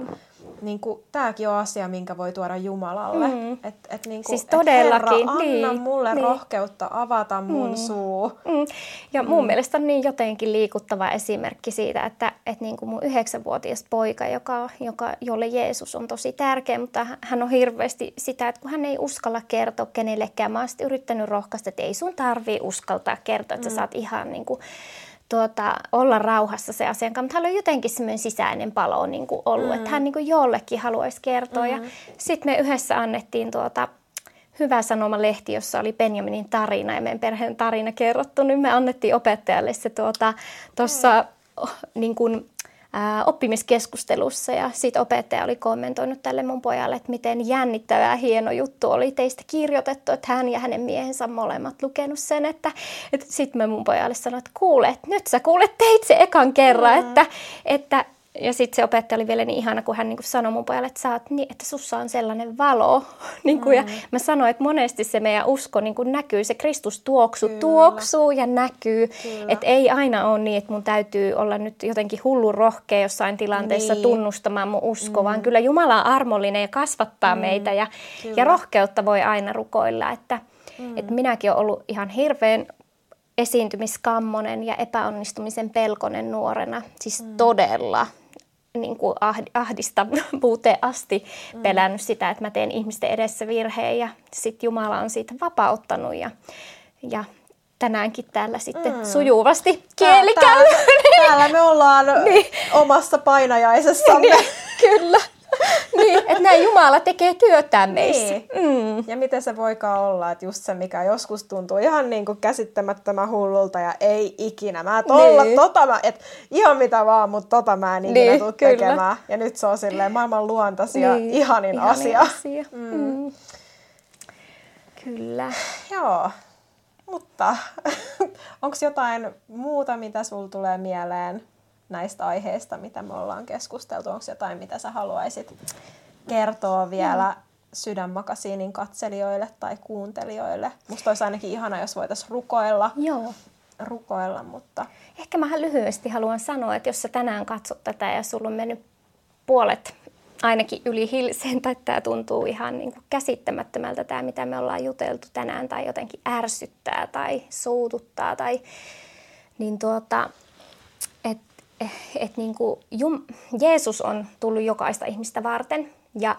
niin kuin, tämäkin on asia, minkä voi tuoda Jumalalle. Mm. Et, et niin kuin, siis todellakin. Et Herra, anna niin, mulle niin. rohkeutta avata mun mm. suu. Mm. Ja mun mm. mielestä on niin jotenkin liikuttava esimerkki siitä, että et niin kuin mun yhdeksänvuotias poika, joka, joka, jolle Jeesus on tosi tärkeä, mutta hän on hirveästi sitä, että kun hän ei uskalla kertoa kenellekään. Mä oon yrittänyt rohkaista, että ei sun tarvii uskaltaa kertoa, että mm. sä saat ihan niin kuin, tuota, olla rauhassa se asian kanssa, mutta hänellä on jotenkin semmoinen sisäinen palo niin kuin ollut, mm. että hän niin kuin jollekin haluaisi kertoa. Mm. Ja sitten me yhdessä annettiin tuota, Hyvä Sanoma-lehti, jossa oli Benjaminin tarina ja meidän perheen tarina kerrottu, niin me annettiin opettajalle se tuossa tuota, mm. niin kuin, oppimiskeskustelussa ja sitten opettaja oli kommentoinut tälle mun pojalle, että miten jännittävää hieno juttu oli teistä kirjoitettu, että hän ja hänen miehensä molemmat lukenut sen, että, että sitten mä mun pojalle sanoin, että kuule, että nyt sä kuulet teitse ekan kerran, mm. että, että ja sitten se opettaja oli vielä niin ihana, kun hän niin kuin sanoi mun pojalle, että, sä oot niin, että sussa on sellainen valo. [laughs] niin kuin, mm. Ja mä sanoin, että monesti se meidän usko niin kuin näkyy, se Kristus tuoksu Kyllä. tuoksuu ja näkyy. Että ei aina ole niin, että mun täytyy olla nyt jotenkin hullu rohkea jossain tilanteessa niin. tunnustamaan mun usko, mm. vaan kyllä Jumala on armollinen ja kasvattaa mm. meitä ja, ja rohkeutta voi aina rukoilla. Että, mm. että minäkin olen ollut ihan hirveän esiintymiskammonen ja epäonnistumisen pelkonen nuorena, siis mm. todella niin kuin ahdistavuuteen [laughs] asti mm. pelännyt sitä, että mä teen ihmisten edessä virheen ja sitten Jumala on siitä vapauttanut ja, ja tänäänkin täällä sitten mm. sujuvasti kieli täällä, täällä, täällä me ollaan [laughs] niin. omassa painajaisessamme. [laughs] Niin, kyllä. [laughs] niin, että näin Jumala tekee työtään meissä. Niin. Mm. Ja miten se voikaan olla, että just se, mikä joskus tuntuu ihan niin kuin käsittämättömän hullulta ja ei ikinä. Mä tolla, niin. tota mä, et ihan mitä vaan, mutta tota mä en ikinä niin, tuu tekemään. Ja nyt se on silleen maailman luontaisi ja niin. ihanin, ihanin asia. asia. Mm. Mm. Kyllä. Joo. Mutta [laughs] onko jotain muuta, mitä sul tulee mieleen näistä aiheista, mitä me ollaan keskusteltu? Onko jotain, mitä sä haluaisit kertoa vielä mm. sydänmakasiinin katselijoille tai kuuntelijoille? Musta olisi ainakin ihana, jos voitaisiin rukoilla. Joo. Rukoilla, mutta... Ehkä mä lyhyesti haluan sanoa, että jos sä tänään katsot tätä ja sulla on mennyt puolet ainakin yli hilseen, tai tämä tuntuu ihan niin kuin käsittämättömältä tämä, mitä me ollaan juteltu tänään, tai jotenkin ärsyttää tai suututtaa, tai, niin tuota, että et niin kuin Jum, Jeesus on tullut jokaista ihmistä varten ja,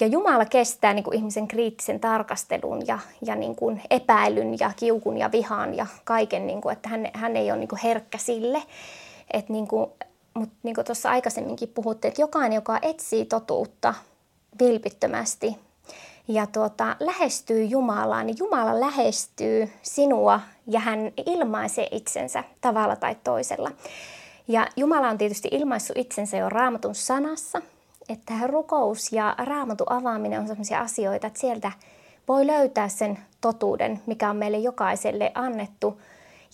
ja Jumala kestää niin kuin ihmisen kriittisen tarkastelun ja, ja niin kuin epäilyn ja kiukun ja vihan ja kaiken, niin kuin, että hän, hän ei ole niin kuin herkkä sille. Et niin kuin, mutta niin kuin tuossa aikaisemminkin puhuttiin, että jokainen, joka etsii totuutta vilpittömästi ja tuota, lähestyy Jumalaa, niin Jumala lähestyy sinua ja hän ilmaisee itsensä tavalla tai toisella. Ja Jumala on tietysti ilmaissut itsensä jo raamatun sanassa, että rukous ja raamatun avaaminen on sellaisia asioita, että sieltä voi löytää sen totuuden, mikä on meille jokaiselle annettu.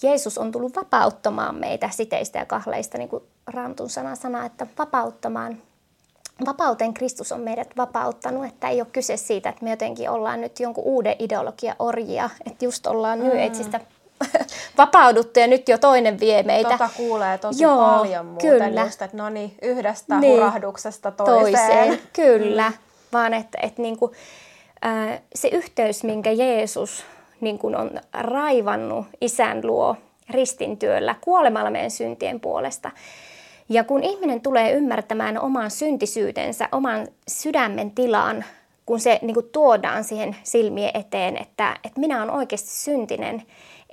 Jeesus on tullut vapauttamaan meitä siteistä ja kahleista, niin kuin raamatun sana sanaa, että vapauttamaan. Vapauteen Kristus on meidät vapauttanut, että ei ole kyse siitä, että me jotenkin ollaan nyt jonkun uuden ideologia orjia, että just ollaan mm. New Ageista [laughs] vapauduttu ja nyt jo toinen vie meitä. Tota kuulee tosi Joo, paljon muuten kyllä. just, että no niin, yhdestä niin, hurahduksesta toiseen. toiseen kyllä, mm. vaan että, että niin kuin, äh, se yhteys, minkä Jeesus niin kuin on raivannut isän luo ristintyöllä kuolemalla meidän syntien puolesta. Ja kun ihminen tulee ymmärtämään oman syntisyytensä, oman sydämen tilan, kun se niin kuin tuodaan siihen silmien eteen, että, että minä olen oikeasti syntinen,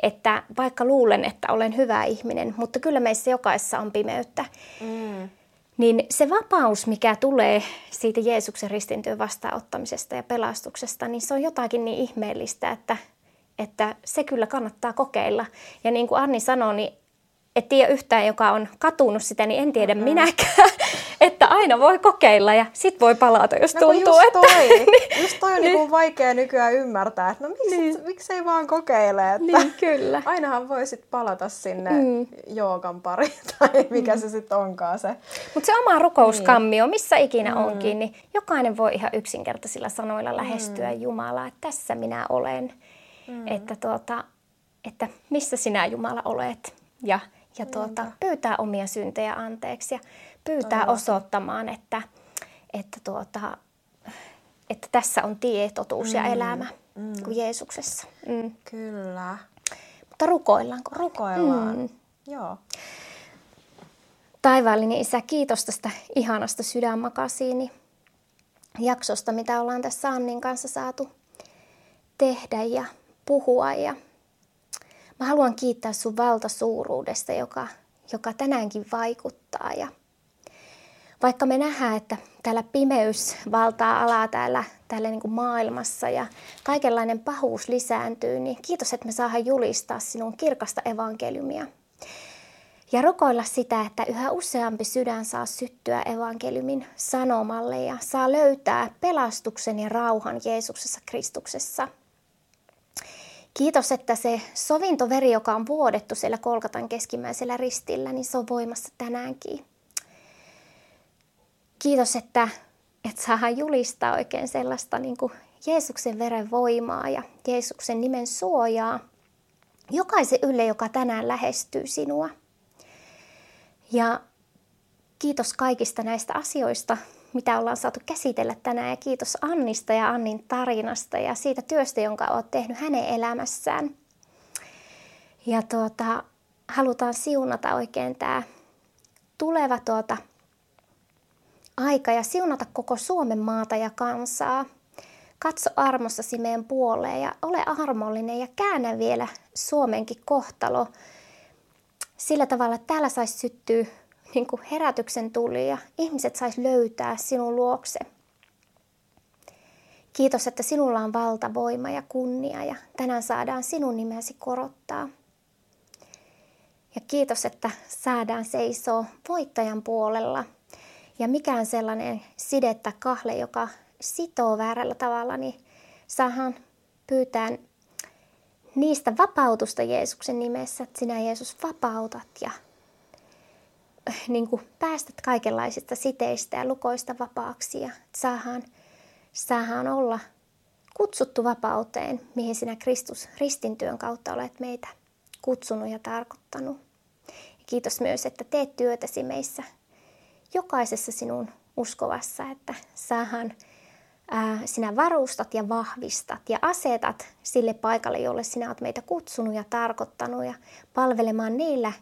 että vaikka luulen, että olen hyvä ihminen, mutta kyllä meissä jokaisessa on pimeyttä. Mm. Niin se vapaus, mikä tulee siitä Jeesuksen ristintyön vastaanottamisesta ja pelastuksesta, niin se on jotakin niin ihmeellistä, että, että se kyllä kannattaa kokeilla. Ja niin kuin Anni sanoi, niin et tiedä yhtään, joka on katunut sitä, niin en tiedä mm-hmm. minäkään. [laughs] että aina voi kokeilla ja sit voi palata, jos no, tuntuu, just että... Toi. [laughs] niin, just toi on niin. Niin vaikea nykyään ymmärtää, että no miksi, niin. miksei vaan kokeile, että niin, kyllä. [laughs] ainahan voi sit palata sinne mm. joogan pariin tai mikä mm. se sitten onkaan se. Mutta se oma rukouskammio, niin. missä ikinä mm. onkin, niin jokainen voi ihan yksinkertaisilla sanoilla lähestyä mm. Jumalaa, että tässä minä olen. Mm. Että, tuota, että missä sinä Jumala olet. Ja ja tuota, pyytää omia syntejä anteeksi ja pyytää Todella. osoittamaan, että, että, tuota, että tässä on tie, totuus mm. ja elämä mm. kuin Jeesuksessa. Mm. Kyllä. Mutta rukoillaanko? Rukoillaan, mm. joo. Taivaallinen Isä, kiitos tästä ihanasta sydänmakasiini jaksosta, mitä ollaan tässä Annin kanssa saatu tehdä ja puhua ja Mä haluan kiittää sun valtasuuruudesta, joka, joka tänäänkin vaikuttaa. Ja vaikka me nähdään, että täällä pimeys valtaa alaa täällä, täällä niin kuin maailmassa ja kaikenlainen pahuus lisääntyy, niin kiitos, että me saadaan julistaa sinun kirkasta evankeliumia. Ja rukoilla sitä, että yhä useampi sydän saa syttyä evankeliumin sanomalle ja saa löytää pelastuksen ja rauhan Jeesuksessa Kristuksessa. Kiitos, että se sovintoveri, joka on vuodettu siellä Kolkatan keskimmäisellä ristillä, niin se on voimassa tänäänkin. Kiitos, että, että saadaan julistaa oikein sellaista niin kuin Jeesuksen veren voimaa ja Jeesuksen nimen suojaa jokaisen ylle, joka tänään lähestyy sinua. Ja kiitos kaikista näistä asioista, mitä ollaan saatu käsitellä tänään. Ja kiitos Annista ja Annin tarinasta ja siitä työstä, jonka olet tehnyt hänen elämässään. Ja tuota, halutaan siunata oikein tämä tuleva tuota aika ja siunata koko Suomen maata ja kansaa. Katso armossasi meidän puoleen ja ole armollinen ja käännä vielä Suomenkin kohtalo sillä tavalla, että täällä saisi syttyä niin kuin herätyksen tuli ja ihmiset sais löytää sinun luokse. Kiitos, että sinulla on valta, voima ja kunnia ja tänään saadaan sinun nimesi korottaa. Ja kiitos, että saadaan seisoo voittajan puolella – ja mikään sellainen side tai kahle, joka sitoo väärällä tavalla, niin saahan pyytää niistä vapautusta Jeesuksen nimessä, että sinä Jeesus vapautat ja niin kuin päästät kaikenlaisista siteistä ja lukoista vapaaksi ja saahan, saahan olla kutsuttu vapauteen, mihin sinä Kristus ristintyön kautta olet meitä kutsunut ja tarkoittanut. Ja kiitos myös, että teet työtäsi meissä jokaisessa sinun uskovassa, että saahan sinä varustat ja vahvistat ja asetat sille paikalle, jolle sinä olet meitä kutsunut ja tarkoittanut ja palvelemaan niillä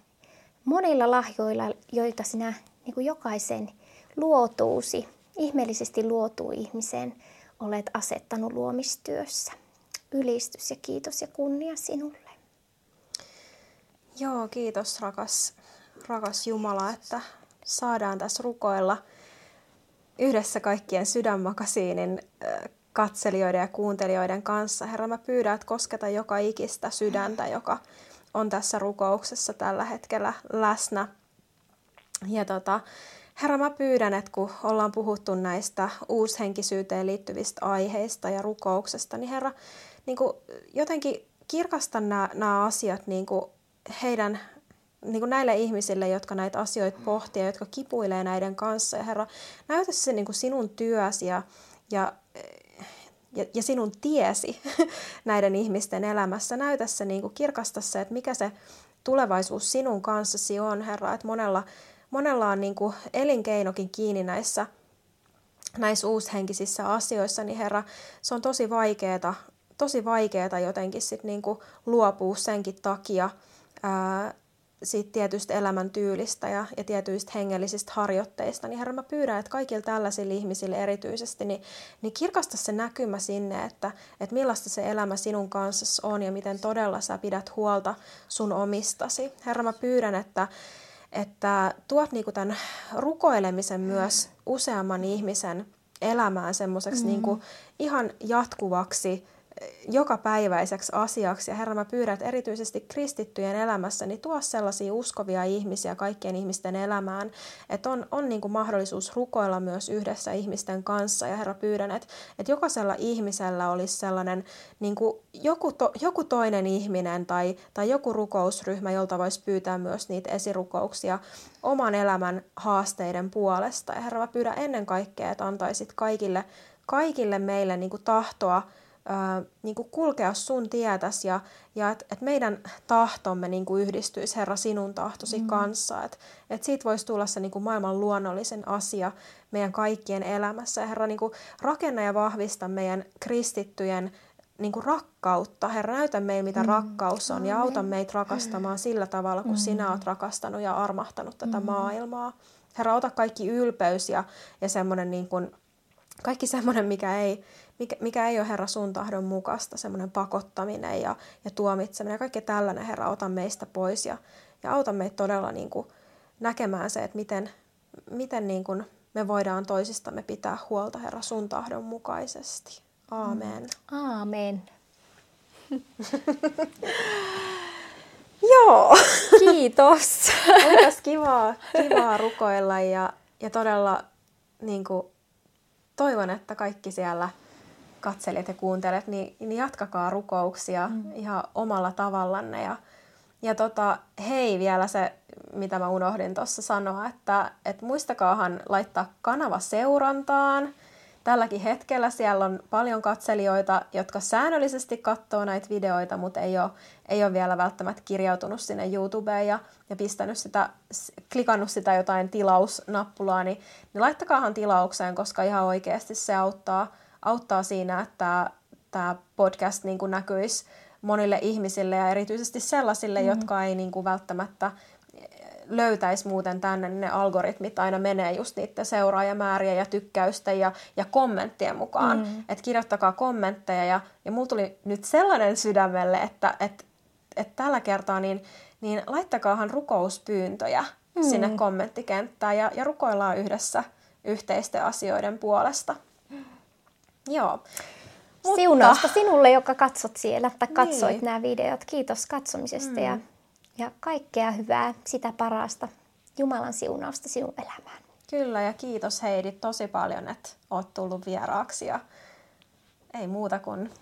monilla lahjoilla, joita sinä niin kuin jokaisen luotuusi, ihmeellisesti luotuu ihmiseen, olet asettanut luomistyössä. Ylistys ja kiitos ja kunnia sinulle. Joo, kiitos rakas, rakas Jumala, että saadaan tässä rukoilla yhdessä kaikkien sydänmakasiinin katselijoiden ja kuuntelijoiden kanssa. Herra, mä pyydän, että kosketa joka ikistä sydäntä, joka on tässä rukouksessa tällä hetkellä läsnä. Ja tota, Herra, mä pyydän, että kun ollaan puhuttu näistä uushenkisyyteen liittyvistä aiheista ja rukouksesta, niin Herra, niin kuin jotenkin kirkasta nämä, nämä asiat niin kuin heidän niin kuin näille ihmisille, jotka näitä asioita pohtii jotka kipuilee näiden kanssa. Ja Herra, näytä se niin kuin sinun työsi ja, ja, ja, ja sinun tiesi [laughs] näiden ihmisten elämässä. Näytä se, niin kirkasta se, että mikä se tulevaisuus sinun kanssasi on, Herra. Että monella, monella on niin kuin elinkeinokin kiinni näissä, näissä uushenkisissä asioissa, niin Herra, se on tosi vaikeaa, tosi vaikeaa jotenkin sit niin kuin luopua senkin takia, ää, siitä tietystä elämäntyylistä ja, ja tietyistä hengellisistä harjoitteista, niin Herra, mä pyydän, että kaikille tällaisille ihmisille erityisesti, niin, niin kirkasta se näkymä sinne, että, että millaista se elämä sinun kanssa on ja miten todella sä pidät huolta sun omistasi. Herra, mä pyydän, että, että tuot niinku tämän rukoilemisen myös useamman ihmisen elämään semmoiseksi mm. niinku ihan jatkuvaksi jokapäiväiseksi asiaksi. Ja Herra, mä pyydän, että erityisesti kristittyjen elämässä niin tuo sellaisia uskovia ihmisiä kaikkien ihmisten elämään, että on, on niin kuin mahdollisuus rukoilla myös yhdessä ihmisten kanssa. Ja Herra, pyydän, että, että jokaisella ihmisellä olisi sellainen niin kuin joku, to, joku toinen ihminen tai, tai joku rukousryhmä, jolta voisi pyytää myös niitä esirukouksia oman elämän haasteiden puolesta. Ja Herra, mä pyydän ennen kaikkea, että antaisit kaikille, kaikille meille niin kuin tahtoa ää, niin kuin kulkea sun tietäs ja, ja että et meidän tahtomme niin kuin yhdistyisi Herra sinun tahtosi mm. kanssa. Että et siitä voisi tulla se niin kuin maailman luonnollisen asia meidän kaikkien elämässä. Ja Herra niin kuin rakenna ja vahvista meidän kristittyjen niin kuin rakkautta. Herra, näytä meille, mitä mm. rakkaus on ja auta meitä rakastamaan sillä tavalla, kun mm. sinä olet rakastanut ja armahtanut tätä mm. maailmaa. Herra, ota kaikki ylpeys ja, ja semmoinen niin kuin, kaikki semmoinen, mikä ei, mikä, mikä ei ole Herra sun tahdon mukaista, semmoinen pakottaminen ja, ja tuomitseminen ja kaikki tällainen, Herra, ota meistä pois ja, ja auta meitä todella niin kuin näkemään se, että miten, miten niin kuin me voidaan toisistamme pitää huolta, Herra, sun tahdon mukaisesti. Aamen. Aamen. [laughs] Joo. Kiitos. [laughs] Olipas kivaa, kivaa rukoilla ja, ja todella niin kuin, toivon, että kaikki siellä katselijat ja kuuntelijat, niin, niin jatkakaa rukouksia mm. ihan omalla tavallanne. Ja, ja tota, hei vielä se, mitä mä unohdin tuossa sanoa, että, että muistakaahan laittaa kanava seurantaan – tälläkin hetkellä siellä on paljon katselijoita, jotka säännöllisesti katsoo näitä videoita, mutta ei ole, ei ole vielä välttämättä kirjautunut sinne YouTubeen ja, ja pistänyt sitä, klikannut sitä jotain tilausnappulaa, niin, niin laittakaahan tilaukseen, koska ihan oikeasti se auttaa, auttaa siinä, että tämä podcast niin kuin näkyisi monille ihmisille ja erityisesti sellaisille, mm. jotka ei niin kuin välttämättä löytäisi muuten tänne, niin ne algoritmit aina menee just niiden seuraajamääriä ja tykkäysten ja, ja kommenttien mukaan. Mm. Että kirjoittakaa kommentteja ja, ja mulla tuli nyt sellainen sydämelle, että et, et tällä kertaa niin, niin laittakaahan rukouspyyntöjä mm. sinne kommenttikenttään ja, ja rukoillaan yhdessä yhteisten asioiden puolesta. Joo. Mutta... Siunausta sinulle, joka katsot siellä tai katsoit niin. nämä videot. Kiitos katsomisesta mm. ja ja kaikkea hyvää, sitä parasta, Jumalan siunausta sinun elämään. Kyllä ja kiitos Heidi tosi paljon, että oot tullut vieraaksi ja ei muuta kuin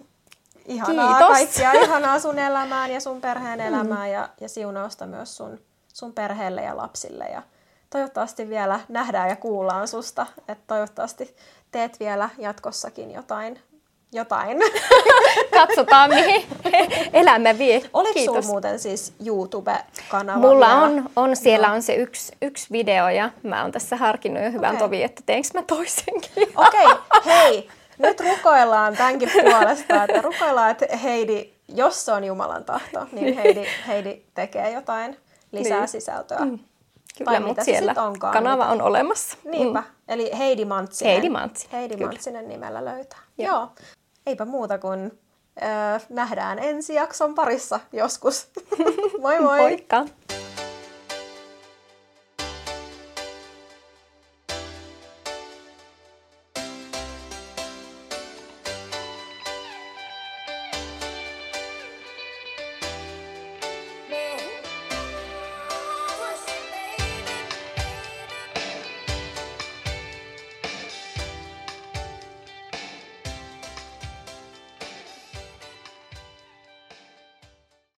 ihanaa kiitos. kaikkia, [laughs] ihanaa sun elämään ja sun perheen mm. elämään ja, ja siunausta myös sun, sun perheelle ja lapsille ja toivottavasti vielä nähdään ja kuullaan susta, että toivottavasti teet vielä jatkossakin jotain jotain. [laughs] Katsotaan, mihin [laughs] elämä vie. Oliko sinulla muuten siis YouTube-kanava? Mulla on, on, siellä no. on se yksi, yksi video ja mä oon tässä harkinnut jo hyvän okay. tovi, että teenkö mä toisenkin. Okei, okay. [laughs] hei, nyt rukoillaan tämänkin puolesta, että rukoillaan, että Heidi, jos se on Jumalan tahto, niin Heidi, Heidi tekee jotain lisää niin. sisältöä. Mm. Kyllä, mutta siellä onkaan, kanava on olemassa. Niinpä, mm. eli Heidi Mantsinen. Heidi Mantsinen, Heidi Mantsinen nimellä löytää. Joo. Joo eipä muuta kuin öö, nähdään ensi jakson parissa joskus. [laughs] moi moi! Moikka!